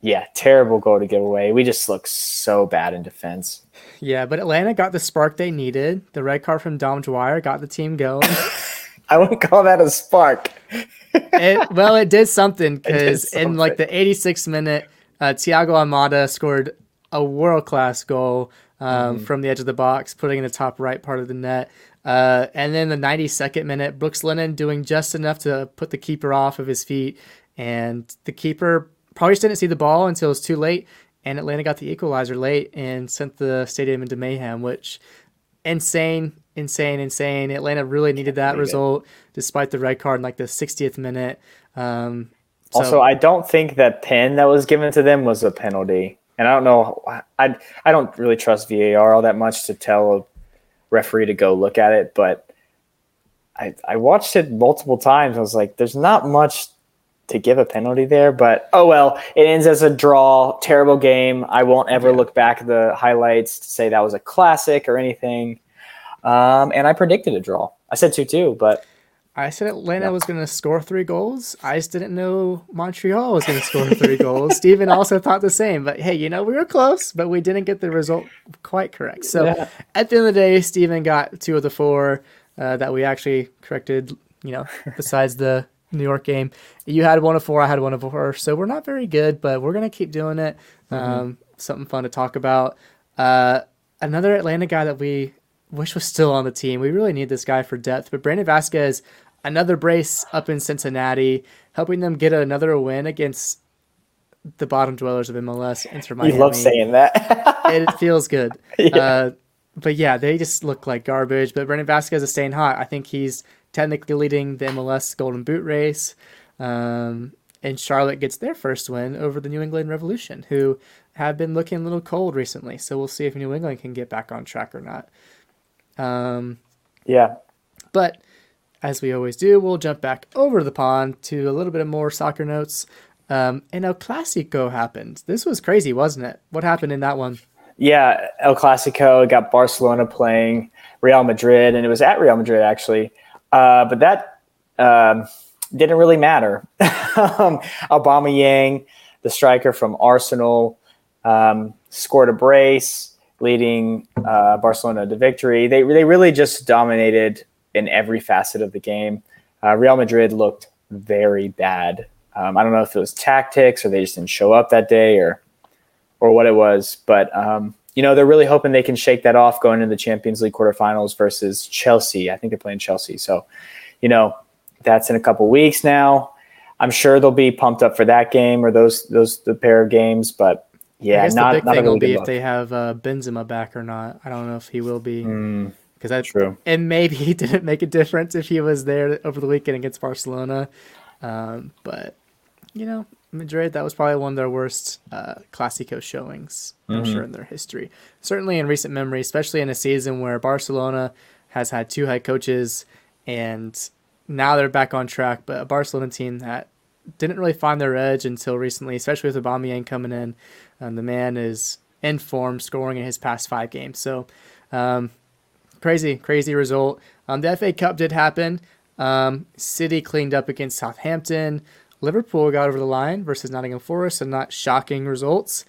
yeah, terrible goal to give away. We just look so bad in defense. Yeah, but Atlanta got the spark they needed. The red card from Dom Dwyer got the team going. *laughs* I wouldn't call that a spark *laughs* it, well, it did something because in like the 86th minute, uh, Thiago Almada scored a world class goal um, mm-hmm. from the edge of the box, putting in the top right part of the net. Uh, and then the 92nd minute, Brooks Lennon doing just enough to put the keeper off of his feet. And the keeper probably just didn't see the ball until it was too late. And Atlanta got the equalizer late and sent the stadium into mayhem, which insane insane, insane. Atlanta really needed that result despite the red card in like the 60th minute. Um, so. Also, I don't think that pen that was given to them was a penalty. And I don't know, I, I don't really trust VAR all that much to tell a referee to go look at it, but I, I watched it multiple times. I was like, there's not much to give a penalty there, but oh well, it ends as a draw. Terrible game. I won't ever yeah. look back at the highlights to say that was a classic or anything. Um, and I predicted a draw. I said 2 2, but. I said Atlanta yeah. was going to score three goals. I just didn't know Montreal was going to score three goals. *laughs* Steven also thought the same. But hey, you know, we were close, but we didn't get the result quite correct. So yeah. at the end of the day, Steven got two of the four uh, that we actually corrected, you know, besides the New York game. You had one of four, I had one of four. So we're not very good, but we're going to keep doing it. Mm-hmm. Um, something fun to talk about. Uh, another Atlanta guy that we wish was still on the team. We really need this guy for depth. But Brandon Vazquez, another brace up in Cincinnati, helping them get another win against the bottom dwellers of MLS. Inter Miami. You love saying that. *laughs* it feels good. *laughs* Yeah. Uh, but yeah, they just look like garbage. But Brandon Vazquez is staying hot. I think he's technically leading the MLS Golden Boot race. Um, and Charlotte gets their first win over the New England Revolution, who have been looking a little cold recently. So we'll see if New England can get back on track or not. Um, yeah. But as we always do, we'll jump back over the pond to a little bit of more soccer notes. Um, and El Clasico happened. This was crazy, wasn't it? What happened in that one? Yeah, El Clasico got Barcelona playing Real Madrid, and it was at Real Madrid actually. Uh, but that um, didn't really matter. *laughs* um, Yang, the striker from Arsenal, um, scored a brace leading uh, Barcelona to victory. They they really just dominated in every facet of the game. Uh, Real Madrid looked very bad. Um, I don't know if it was tactics or they just didn't show up that day or or what it was, but um, you know they're really hoping they can shake that off going into the Champions League quarterfinals versus Chelsea. I think they're playing Chelsea, so you know that's in a couple weeks now. I'm sure they'll be pumped up for that game or those those the pair of games, but yeah, not, the big thing will be if they have uh, Benzema back or not. I don't know if he will be because mm, true. And maybe he *laughs* didn't make a difference if he was there over the weekend against Barcelona. Um, but you know, Madrid that was probably one of their worst uh, Clasico showings. I'm mm-hmm. sure in their history. Certainly in recent memory, especially in a season where Barcelona has had two head coaches and now they're back on track. But a Barcelona team that didn't really find their edge until recently, especially with Aubameyang coming in. Um, the man is in form, scoring in his past five games. So, um, crazy, crazy result. Um, the FA Cup did happen. Um, City cleaned up against Southampton. Liverpool got over the line versus Nottingham Forest, so not shocking results,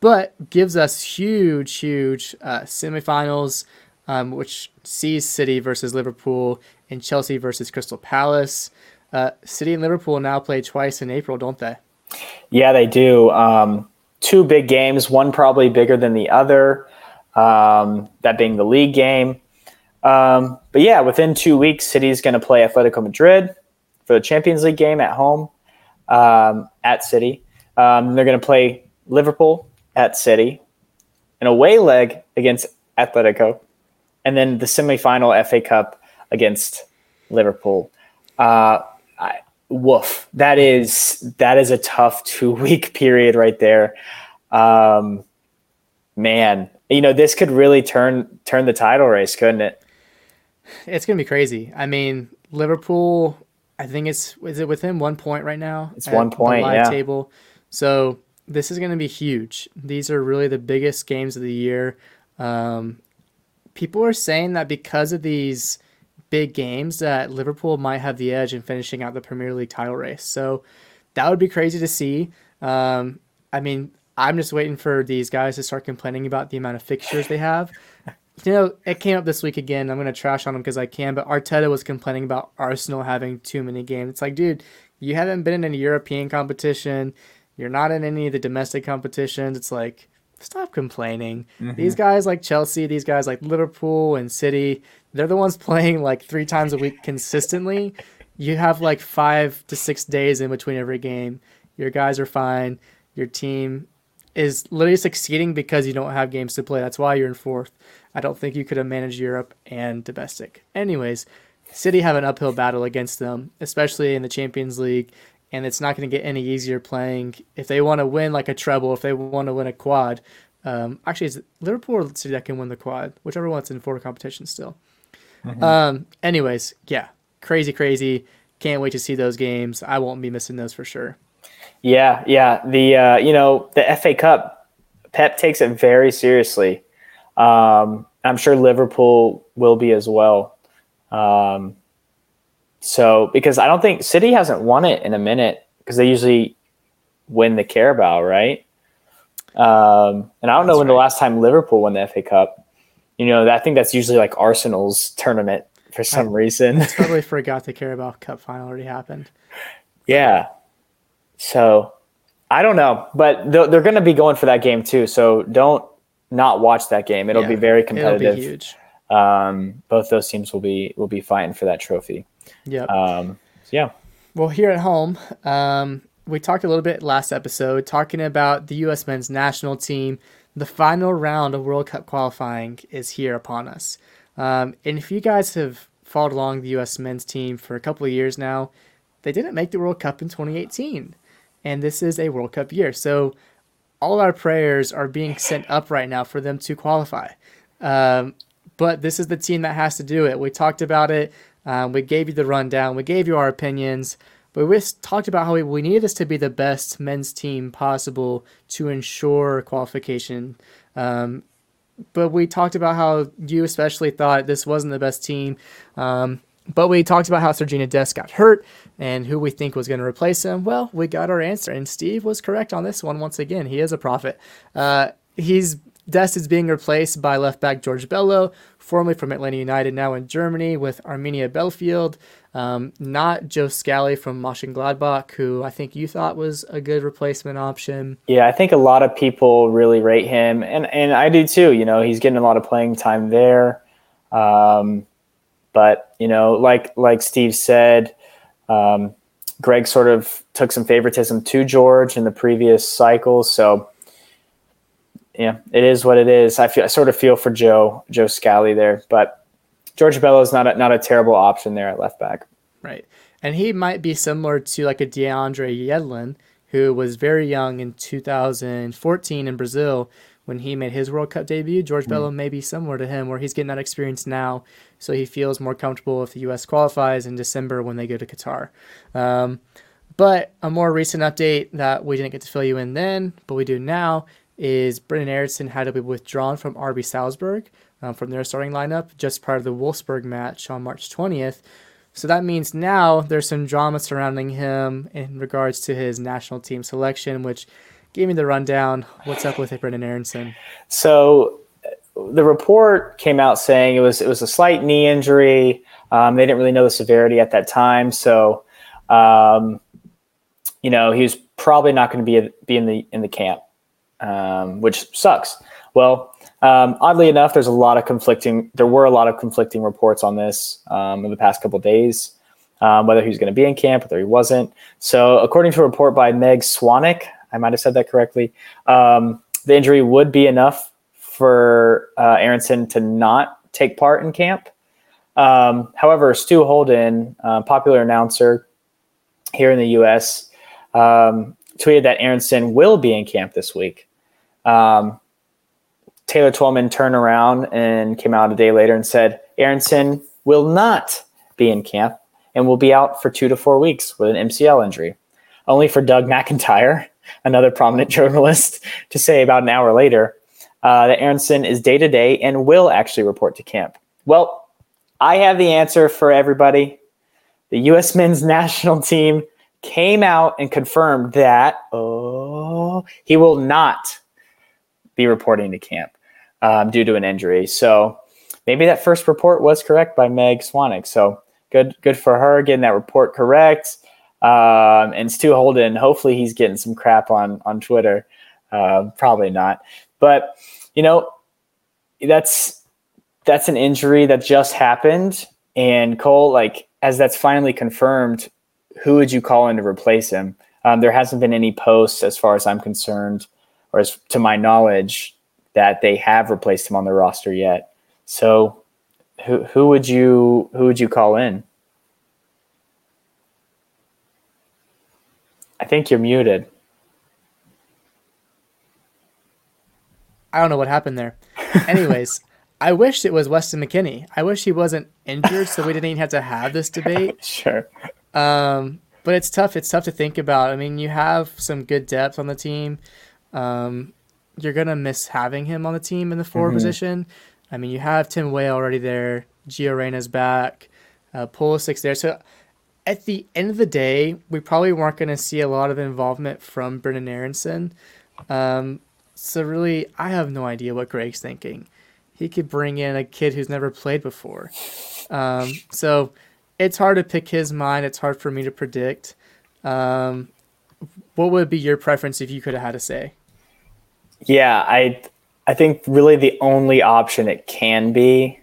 but gives us huge, huge uh, semifinals, um, which sees City versus Liverpool and Chelsea versus Crystal Palace. Uh, City and Liverpool now play twice in April, don't they? Yeah, they do. Um, two big games, one probably bigger than the other, um, that being the league game. Um, but yeah, within two weeks, City's going to play Atletico Madrid for the Champions League game at home um, at City. Um, they're going to play Liverpool at City, an away leg against Atletico, and then the semifinal FA Cup against Liverpool. Uh, I, woof that is that is a tough two week *laughs* period right there um man you know, this could really turn turn the title race, couldn't it? It's gonna be crazy. I mean, Liverpool. I think it's is it within one point right now? It's one point. live yeah. Table. So this is gonna be huge. These are really the biggest games of the year. Um, people are saying that because of these big games, that Liverpool might have the edge in finishing out the Premier League title race. So that would be crazy to see. Um, I mean, I'm just waiting for these guys to start complaining about the amount of fixtures they have. You know, it came up this week again. I'm going to trash on them because I can, but Arteta was complaining about Arsenal having too many games. It's like, dude, you haven't been in any European competition. You're not in any of the domestic competitions. It's like, stop complaining. Mm-hmm. These guys like Chelsea, these guys like Liverpool and City, they're the ones *laughs* playing like three times a week consistently. You have like five to six days in between every game. Your guys are fine. Your team is literally succeeding because you don't have games to play. That's why you're in fourth. I don't think you could have managed Europe and domestic. Anyways, City have an uphill battle against them, especially in the Champions League, and it's not going to get any easier playing. If they want to win like a treble, if they want to win a quad, um, actually, it's Liverpool or City that can win the quad, whichever one's in four competitions still. Mm-hmm. Um, anyways, yeah, crazy, crazy. Can't wait to see those games. I won't be missing those for sure. Yeah, yeah. The uh, you know the FA Cup, Pep takes it very seriously. Um, I'm sure Liverpool will be as well. Um, so because I don't think City hasn't won it in a minute because they usually win the Carabao, right? Um, and I don't that's know when right. the last time Liverpool won the FA Cup. You know, I think that's usually like Arsenal's tournament for some I, reason. I *laughs* totally forgot the Carabao Cup final already happened. Yeah, so I don't know, but they're, they're going to be going for that game too. So don't not watch that game. It'll yeah, be very competitive. It'll be huge. Um, both those teams will be will be fighting for that trophy. Yeah. Um, so yeah. Well, here at home, um, we talked a little bit last episode talking about the U.S. men's national team. The final round of World Cup qualifying is here upon us. Um, and if you guys have followed along the U.S. men's team for a couple of years now, they didn't make the World Cup in 2018 and this is a World Cup year. So all our prayers are being sent up right now for them to qualify. Um, but this is the team that has to do it. We talked about it. Um, we gave you the rundown. We gave you our opinions. But we talked about how we, we need this to be the best men's team possible to ensure qualification. Um, but we talked about how you especially thought this wasn't the best team. Um, but we talked about how Sergiño Dest got hurt and who we think was going to replace him. Well, we got our answer, and Steve was correct on this one once again. He is a prophet. Uh, he's Dest is being replaced by left back George Bello, formerly from Atlanta United, now in Germany with Arminia Bielefeld. Um, not Joe Scally from Mönchengladbach, who I think you thought was a good replacement option. Yeah, I think a lot of people really rate him, and and I do too. You know, he's getting a lot of playing time there. Um, but you know, like like Steve said, um, Greg sort of took some favoritism to George in the previous cycle, so yeah, it is what it is. I feel I sort of feel for Joe Joe Scally there, but George Bello is not a, not a terrible option there at left back. Right, and he might be similar to like a DeAndre Yedlin, who was very young in 2014 in Brazil when he made his World Cup debut. George mm. Bello may be similar to him, where he's getting that experience now, so he feels more comfortable if the U.S. qualifies in December when they go to Qatar. Um, but a more recent update that we didn't get to fill you in then, but we do now, is Brenden Aaronson had to be withdrawn from RB Salzburg um, from their starting lineup just prior to the Wolfsburg match on March 20th. So that means now there's some drama surrounding him in regards to his national team selection, which Give me the rundown. What's up with Brenden Aaronson? So the report came out saying it was it was a slight knee injury. Um, they didn't really know the severity at that time, so um, you know he was probably not going to be be in the in the camp, um, which sucks. Well, um, oddly enough, there's a lot of conflicting. There were a lot of conflicting reports on this um, in the past couple days. Um, whether he was going to be in camp, whether he wasn't. So, according to a report by Meg Swanick, I might have said that correctly. Um, the injury would be enough for uh, Aaronson to not take part in camp. Um, however, Stu Holden, uh, popular announcer here in the U.S., um, tweeted that Aaronson will be in camp this week. Um, Taylor Twellman turned around and came out a day later and said Aaronson will not be in camp and will be out for two to four weeks with an MCL injury. Only for Doug McIntyre, another prominent *laughs* journalist, to say about an hour later uh, that Aaronson is day to day and will actually report to camp. Well, I have the answer for everybody. The U.S. men's *laughs* national team came out and confirmed that oh, he will not be reporting to camp um, due to an injury. So maybe that first report was correct by Meg Swanick. So good, good for her getting that report correct. Um, and Stu Holden, hopefully he's getting some crap on on Twitter. Uh, probably not, but you know that's that's an injury that just happened. And Cole, like as that's finally confirmed, who would you call in to replace him? Um, there hasn't been any posts, as far as I'm concerned, or as to my knowledge, that they have replaced him on the roster yet. So, who who would you who would you call in? I think you're muted. I don't know what happened there. Anyways, *laughs* I wish it was Weston McKennie. I wish he wasn't injured, so we didn't even have to have this debate. *laughs* sure. Um, but it's tough. It's tough to think about. I mean, you have some good depth on the team. Um, you're gonna miss having him on the team in the forward mm-hmm. position. I mean, you have Tim Weah already there. Gio Reyna's back. Uh, Pulisic's there. So at the end of the day, we probably weren't going to see a lot of involvement from Brenden Aaronson. Um, so really, I have no idea what Greg's thinking. He could bring in a kid who's never played before. Um, so it's hard to pick his mind. It's hard for me to predict. Um, what would be your preference if you could have had a say? Yeah, I I think really the only option it can be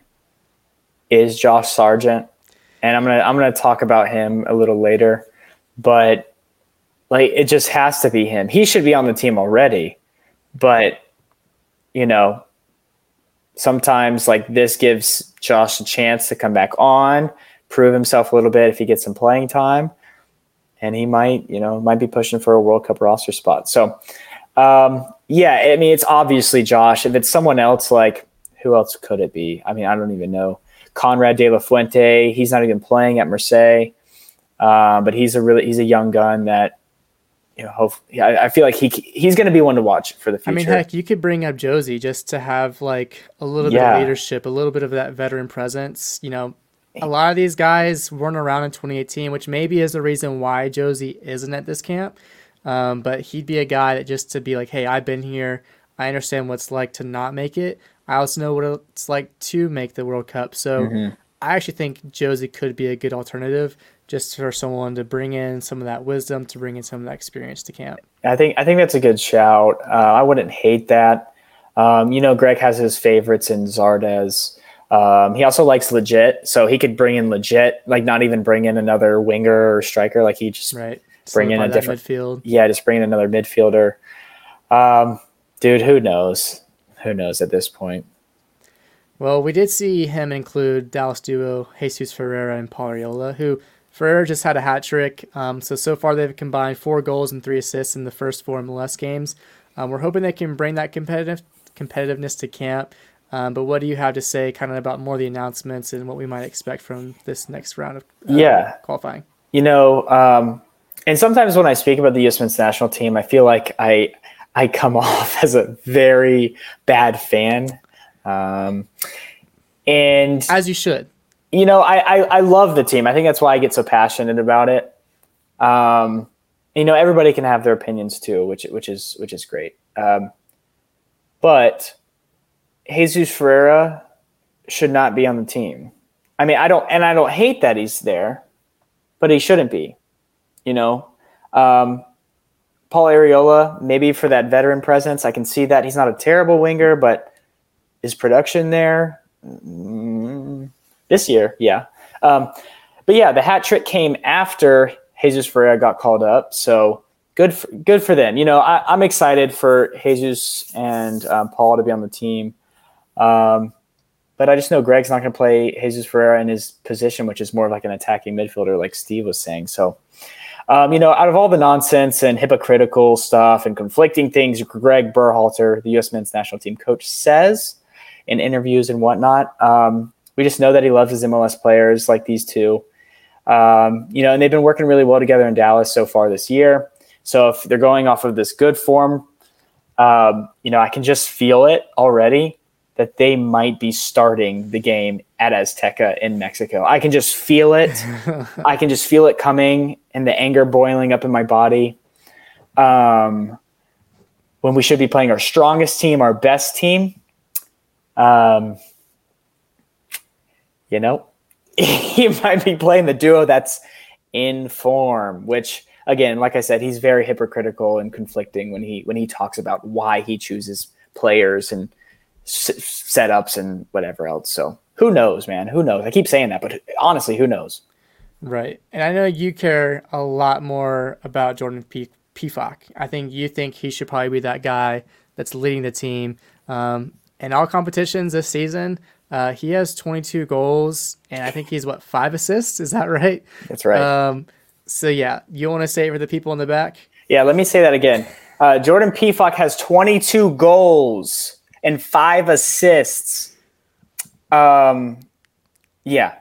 is Josh Sargent, and I'm gonna I'm gonna talk about him a little later, but like it just has to be him. He should be on the team already, but you know sometimes like this gives Josh a chance to come back on prove himself a little bit if he gets some playing time, and he might, you know, might be pushing for a World Cup roster spot. So, um, yeah, I mean, it's obviously Josh. If it's someone else, like who else could it be? I mean, I don't even know. Konrad De La Fuente, he's not even playing at Marseille, uh, but he's a really he's a young gun that you know, hopefully, I, I feel like he he's going to be one to watch for the future. I mean, heck, you could bring up Jozy just to have like a little yeah. bit of leadership, a little bit of that veteran presence. You know, a lot of these guys weren't around in 2018, which maybe is the reason why Jozy isn't at this camp. Um, but he'd be a guy that just to be like, hey, I've been here. I understand what it's like to not make it. I also know what it's like to make the World Cup. So mm-hmm. I actually think Jozy could be a good alternative just for someone to bring in some of that wisdom, to bring in some of that experience to camp. I think I think that's a good shout. Uh, I wouldn't hate that. Um, you know, Greg has his favorites in Zardes. Um, he also likes Lletget, so he could bring in Lletget, like not even bring in another winger or striker, like he just right. bring in a different midfield. Yeah, just bring in another midfielder. Um, dude, who knows? Who knows at this point? Well, we did see him include Dallas duo Jesus Ferreira and Paul Arriola, who Ferreira just had a hat trick. Um, so so far they've combined four goals and three assists in the first four MLS games. Um, we're hoping they can bring that competitive competitiveness to camp. Um, but what do you have to say, kind of about more the announcements and what we might expect from this next round of uh, yeah qualifying? You know, um, and sometimes when I speak about the U.S. men's national team, I feel like I I come *laughs* off as a very bad fan, um, and as you should. You know, I, I, I love the team. I think that's why I get so passionate about it. Um, you know, everybody can have their opinions too, which which is which is great. Um, but Jesus Ferreira should not be on the team. I mean, I don't, and I don't hate that he's there, but he shouldn't be. You know, um, Paul Arriola, maybe for that veteran presence, I can see that he's not a terrible winger, but is production there mm, this year? Yeah. Um, but yeah, the hat trick came after Jesus Ferreira got called up, so good, for, good for them. You know, I, am excited for Jesus and um, Paul to be on the team. Um, but I just know Greg's not going to play Jesus Ferreira in his position, which is more like an attacking midfielder, like Steve was saying. So Um, you know, out of all the nonsense and hypocritical stuff and conflicting things, Greg Berhalter, the U.S. men's national team coach, says in interviews and whatnot, um, we just know that he loves his MLS players like these two. Um, you know, and they've been working really well together in Dallas so far this year. So if they're going off of this good form, um, you know, I can just feel it already that they might be starting the game at Azteca in Mexico. I can just feel it. *laughs* I can just feel it coming and the anger boiling up in my body. Um, when we should be playing our strongest team, our best team. Um, you know, *laughs* he might be playing the duo that's in form, which again, like I said, he's very hypocritical and conflicting when he when he talks about why he chooses players and s- setups and whatever else. So who knows, man? Who knows? I keep saying that, but honestly, who knows? Right, and I know you care a lot more about Jordan P- Pefok. I think you think he should probably be that guy that's leading the team. Um, in all competitions this season, uh, he has 22 goals, and I think he's what five assists. Is that right? That's right. Um, so yeah, you want to say it for the people in the back? Yeah, let me say that again. Uh, Jordan Pefok has 22 goals and five assists. Um, yeah,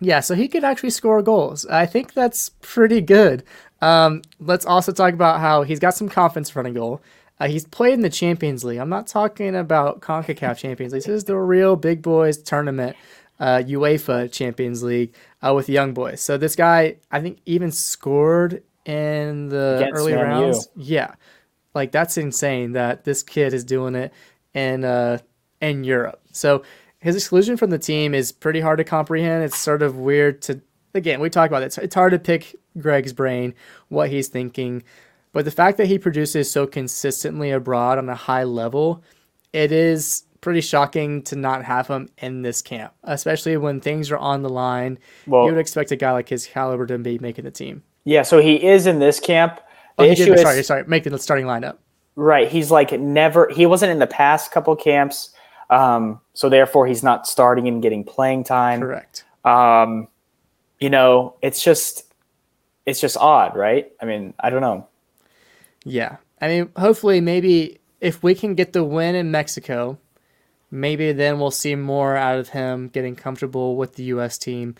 Yeah, so he could actually score goals. I think that's pretty good. Um, let's also talk about how he's got some confidence running goal. Uh, he's played in the Champions League. I'm not talking about CONCACAF Champions League. This is the real big boys tournament, uh, UEFA Champions League uh, with young boys. So this guy, I think, even scored in the Against early U. rounds. Yeah, like that's insane that this kid is doing it in uh, in Europe. So his exclusion from the team is pretty hard to comprehend. It's sort of weird to again we talk about it. It's, hard to pick Greg's brain, what he's thinking, but the fact that he produces so consistently abroad on a high level, it is pretty shocking to not have him in this camp, especially when things are on the line. Well- you would expect a guy like his caliber to be making the team. yeah. So he is in this camp. The Oh, issue did, is sorry, sorry, making the starting lineup. Right. He's like never. He wasn't in the past couple camps. Um, so therefore, he's not starting and getting playing time. Correct. Um, you know, it's just, it's just odd, right? I mean, I don't know. Yeah. I mean, hopefully, maybe if we can get the win in Mexico, maybe then we'll see more out of him getting comfortable with the U.S. team.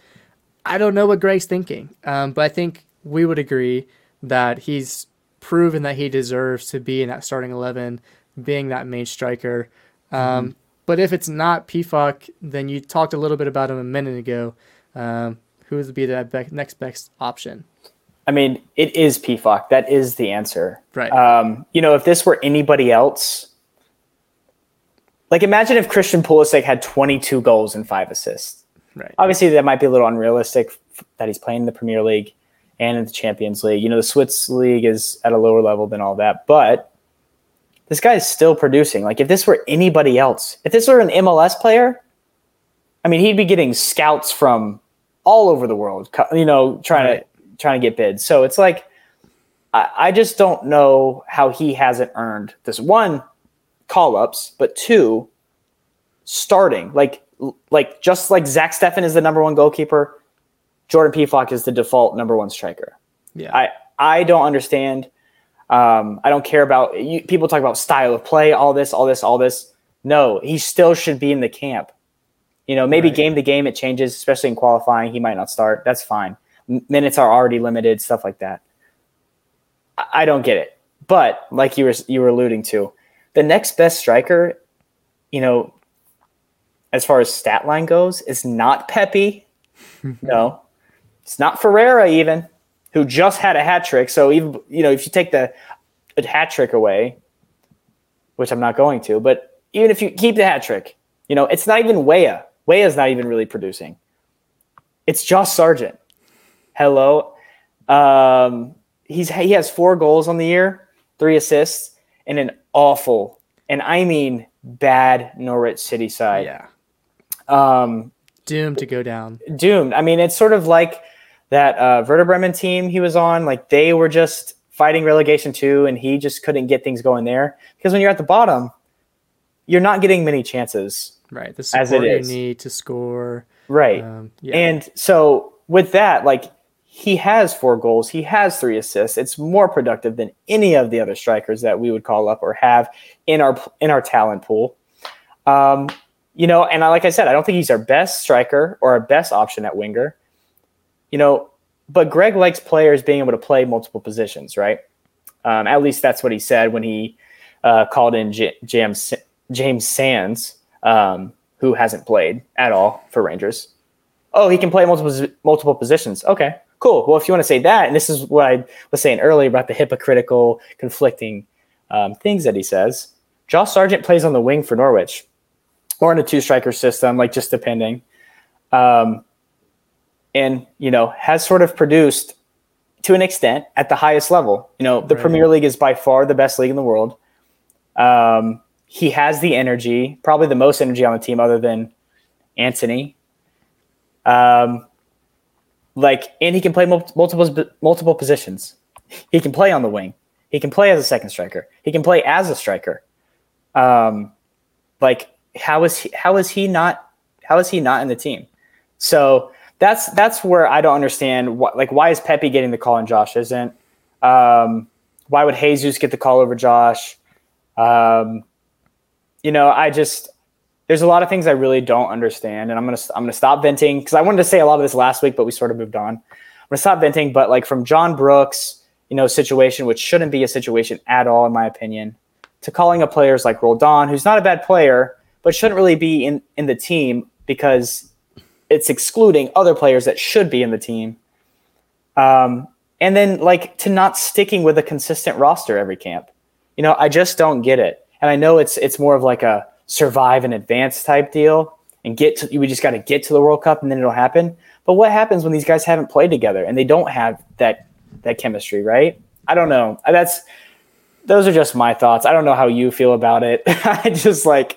I don't know what Greg's thinking, um, but I think we would agree that he's proven that he deserves to be in that starting 11, being that main striker. Um, But if it's not Pefok, then you talked a little bit about him a minute ago. Um, who would be the be- next best option? I mean, it is Pefok. That is the answer. Right. Um, you know, if this were anybody else, like imagine if Christian Pulisic had 22 goals and five assists. Right. Obviously, that might be a little unrealistic that he's playing in the Premier League and in the Champions League. You know, the Swiss League is at a lower level than all that, but this guy is still producing. Like, if this were anybody else, if this were an MLS player, I mean, he'd be getting scouts from all over the world, you know, trying Right. to trying to get bids. So it's like, I, I just don't know how he hasn't earned this one call ups, but two starting. Like like just like Zach Steffen is the number one goalkeeper, Jordan Pefok is the default number one striker. Yeah. I I don't understand. Um, I don't care about you, people talk about style of play, all this, all this, all this. No, he still should be in the camp. You know, maybe Right. game to game it changes, especially in qualifying. He might not start. That's fine. Minutes are already limited, stuff like that. I, I don't get it. But like you were you were alluding to, the next best striker, you know, as far as stat line goes, is not Pepi. *laughs* no, it's not Ferreira even, who just had a hat trick. So even you know, if you take the, hat trick away, which I'm not going to, but even if you keep the hat trick, you know, it's not even Weah. Weah's not even really producing. It's Josh Sargent. Hello. Um, he's he has four goals on the year, three assists, and an awful, and I mean bad Norwich City side. yeah. Um, Doomed to go down. doomed. I mean, it's sort of like that uh, Werder Bremen team he was on. Like they were just fighting relegation too, and he just couldn't get things going there. Because when you're at the bottom, you're not getting many chances. Right. The As it support you is. need to score. Right. Um, yeah. And so with that, like he has four goals, he has three assists. It's more productive than any of the other strikers that we would call up or have in our in our talent pool. Um, you know, and I, like I said, I don't think he's our best striker or our best option at winger. You know, but Greg likes players being able to play multiple positions, right? Um, at least that's what he said when he uh, called in J- James James Sands, um, who hasn't played at all for Rangers. Oh, he can play multiple multiple positions. Okay, cool. Well, if you want to say that, and this is what I was saying earlier about the hypocritical, conflicting um, things that he says. Josh Sargent plays on the wing for Norwich, or in a two striker system, like just depending. Um, and you know has sort of produced to an extent at the highest level. You know, the right. Premier League is by far the best league in the world. Um, he has the energy, probably the most energy on the team, other than Anthony. Um, like, and he can play multiple multiple positions. He can play on the wing. He can play as a second striker. He can play as a striker. Um, like, how is he? How is he not? How is he not in the team? So that's that's where I don't understand what like why is Pepi getting the call and Josh isn't? Um, why would Jesus get the call over Josh? Um, you know, I just there's a lot of things I really don't understand, and I'm gonna I'm gonna stop venting because I wanted to say a lot of this last week, but we sort of moved on. I'm gonna stop venting, but like from John Brooks, you know, situation which shouldn't be a situation at all, in my opinion, to calling up players like Roldan, who's not a bad player, but shouldn't really be in in the team because it's excluding other players that should be in the team. Um, and then like to not sticking with a consistent roster every camp. You know, I just don't get it. And I know it's it's more of like a survive and advance type deal and get to we just got to get to the World Cup and then it'll happen. But what happens when these guys haven't played together and they don't have that that chemistry, right? I don't know. That's those are just my thoughts. I don't know how you feel about it. *laughs* I just like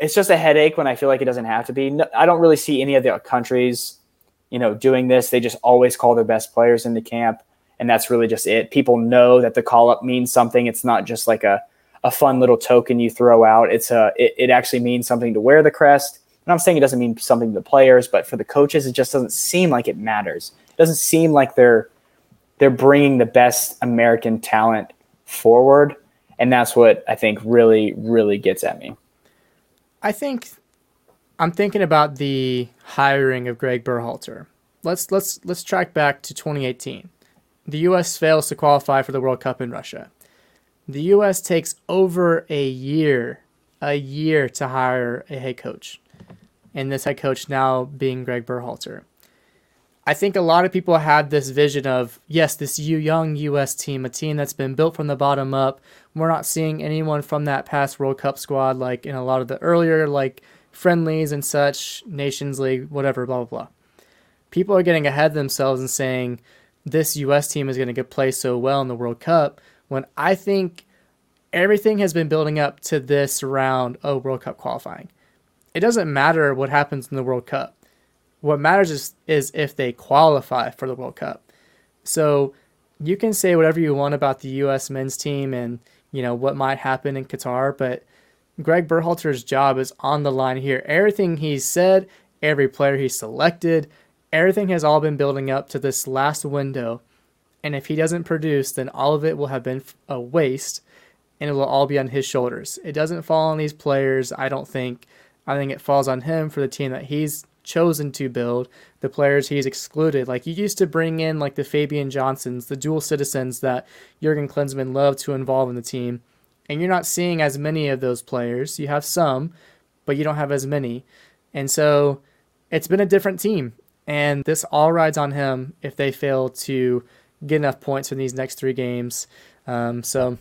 it's just a headache when I feel like it doesn't have to be. No, I don't really see any of the countries, you know, doing this. They just always call their best players into camp, and that's really just it. People know that the call up means something. It's not just like a a fun little token you throw out. It's a it, it actually means something to wear the crest. And I'm saying it doesn't mean something to the players, but for the coaches, it just doesn't seem like it matters. It doesn't seem like they're they're bringing the best American talent forward, and that's what I think really really gets at me. I think I'm thinking about the hiring of Greg Berhalter. Let's let's let's track back to 2018. The U.S. fails to qualify for the World Cup in Russia. The U.S. takes over a year, a year to hire a head coach, and this head coach now being Greg Berhalter. I think a lot of people had this vision of yes, this young U.S. team, a team that's been built from the bottom up. We're not seeing anyone from that past World Cup squad like in a lot of the earlier like friendlies and such, Nations League, whatever, blah blah blah. People are getting ahead of themselves and saying this U.S. team is going to play so well in the World Cup when I think everything has been building up to this round of World Cup qualifying. It doesn't matter what happens in the World Cup what matters is, is if they qualify for the World Cup. So you can say whatever you want about the U.S. men's team and you know what might happen in Qatar, but Greg Berhalter's job is on the line here. Everything he's said, every player he selected, everything has all been building up to this last window. And if he doesn't produce, then all of it will have been a waste and it will all be on his shoulders. It doesn't fall on these players, I don't think. I think it falls on him for the team that he's chosen to build, the players he's excluded. Like you used to bring in like the Fabian Johnsons, the dual citizens that Jurgen Klinsmann loved to involve in the team. And you're not seeing as many of those players. You have some, but you don't have as many. And so it's been a different team. And this all rides on him if they fail to get enough points in these next three games. Um, so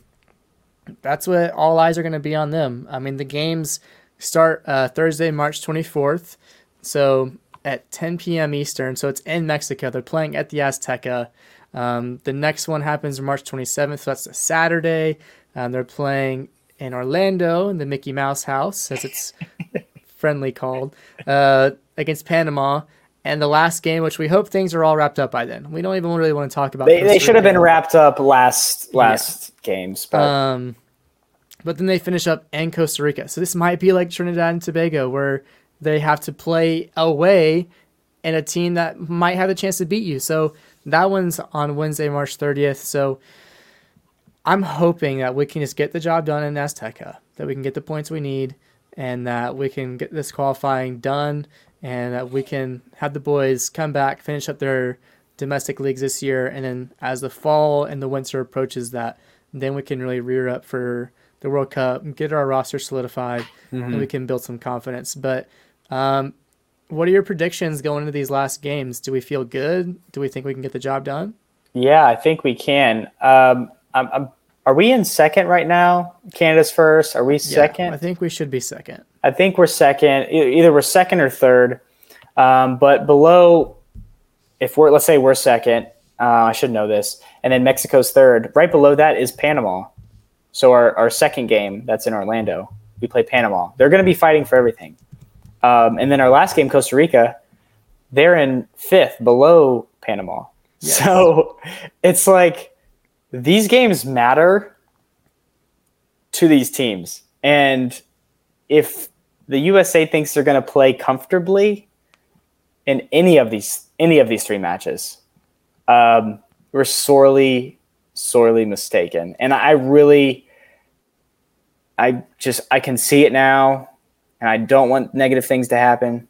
that's what all eyes are going to be on them. I mean, the games start uh, Thursday, March 24th. So at 10 p.m. Eastern, so it's in Mexico. They're playing at the Azteca. Um, the next one happens March 27th, so that's a Saturday. Um, they're playing in Orlando in the Mickey Mouse House, as it's *laughs* friendly called, uh, against Panama. And the last game, which we hope things are all wrapped up by then. We don't even really want to talk about. They, they should have been wrapped up last last yeah. games, but um, but then they finish up in Costa Rica. So this might be like Trinidad and Tobago, where they have to play away and a team that might have a chance to beat you. So that one's on Wednesday, March 30th. So I'm hoping that we can just get the job done in Azteca, that we can get the points we need, and that we can get this qualifying done, and that we can have the boys come back, finish up their domestic leagues this year, and then as the fall and the winter approaches, that then we can really rear up for the World Cup, get our roster solidified, mm-hmm. and we can build some confidence. But um, what are your predictions going into these last games? Do we feel good? Do we think we can get the job done? Yeah, I think we can. Um, I'm, I'm, are we in second right now? Canada's first. Are we second? Yeah, I think we should be second. I think we're second. Either we're second or third. Um, but below, if we're let's say we're second, uh, I should know this, and then Mexico's third. Right below that is Panama. So our, our second game that's in Orlando, we play Panama. They're going to be fighting for everything. Um, and then our last game, Costa Rica, they're in fifth below Panama. Yes. So it's like these games matter to these teams. And if the USA thinks they're going to play comfortably in any of these any of these three matches, um, we're sorely sorely mistaken. And I really, I just I can see it now and I don't want negative things to happen.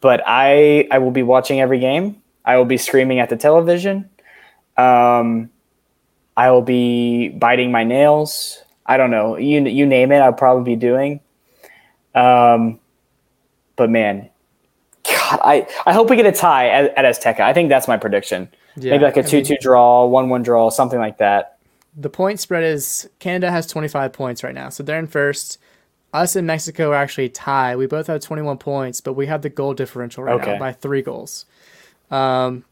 But I I will be watching every game. I will be screaming at the television. Um, I will be biting my nails. I don't know. You you name it, I'll probably be doing. Um, but man, God, I, I hope we get a tie at, at Azteca. I think that's my prediction. Yeah, Maybe like a two-two draw, one-one draw, something like that. The point spread is Canada has 25 points right now, so they're in first us and Mexico are actually tied. We both have 21 points, but we have the goal differential right okay. now by three goals. Um,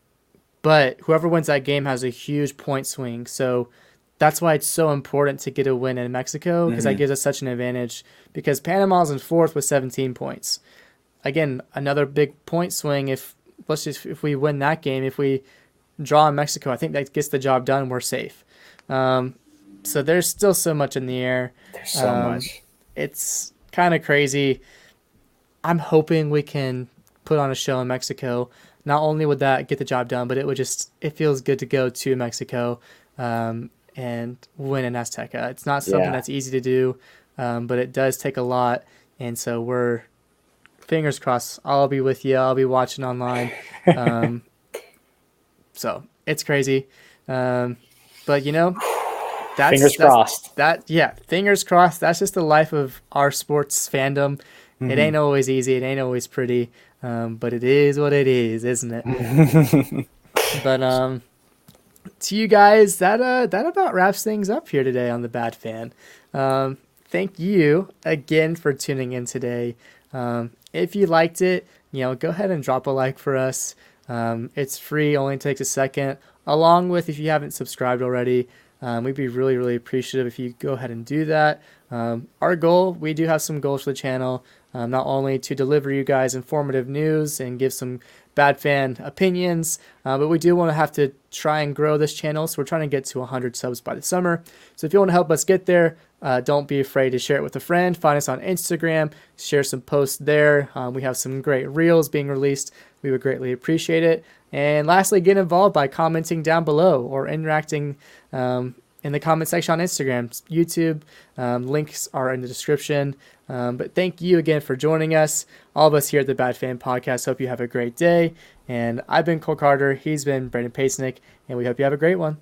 but whoever wins that game has a huge point swing. So that's why it's so important to get a win in Mexico because mm-hmm. that gives us such an advantage. Because Panama's in fourth with 17 points. Again, another big point swing. If let's just if we win that game, if we draw in Mexico, I think that gets the job done. We're safe. Um, so there's still so much in the air. There's so um, much it's kind of crazy. I'm hoping we can put on a show in Mexico. Not only would that get the job done, but it would just it feels good to go to Mexico um, and win in Azteca. It's not something yeah. that's easy to do, um, but it does take a lot. And so we're fingers crossed. I'll be with you. I'll be watching online. *laughs* Um, so it's crazy, um, but you know that's, fingers that's, crossed. That yeah, fingers crossed. That's just the life of our sports fandom. Mm-hmm. It ain't always easy. It ain't always pretty. Um, but it is what it is, isn't it? *laughs* but um, to you guys, that uh, that about wraps things up here today on the Bad Fan. Um, thank you again for tuning in today. Um, if you liked it, you know, go ahead and drop a like for us. Um, it's free, only takes a second. Along with if you haven't subscribed already, um, we'd be really, really appreciative if you go ahead and do that. Um, our goal, we do have some goals for the channel, um, not only to deliver you guys informative news and give some bad fan opinions, uh, but we do want to have to try and grow this channel. So we're trying to get to 100 subs by the summer. So if you want to help us get there, uh, don't be afraid to share it with a friend. Find us on Instagram, share some posts there. Um, we have some great reels being released. We would greatly appreciate it. And lastly, get involved by commenting down below or interacting um, in the comment section on Instagram, YouTube. Um, links are in the description. Um, but thank you again for joining us. All of us here at the Bad Fan Podcast hope you have a great day. And I've been Cole Carter. He's been Brandon Pasnick. And we hope you have a great one.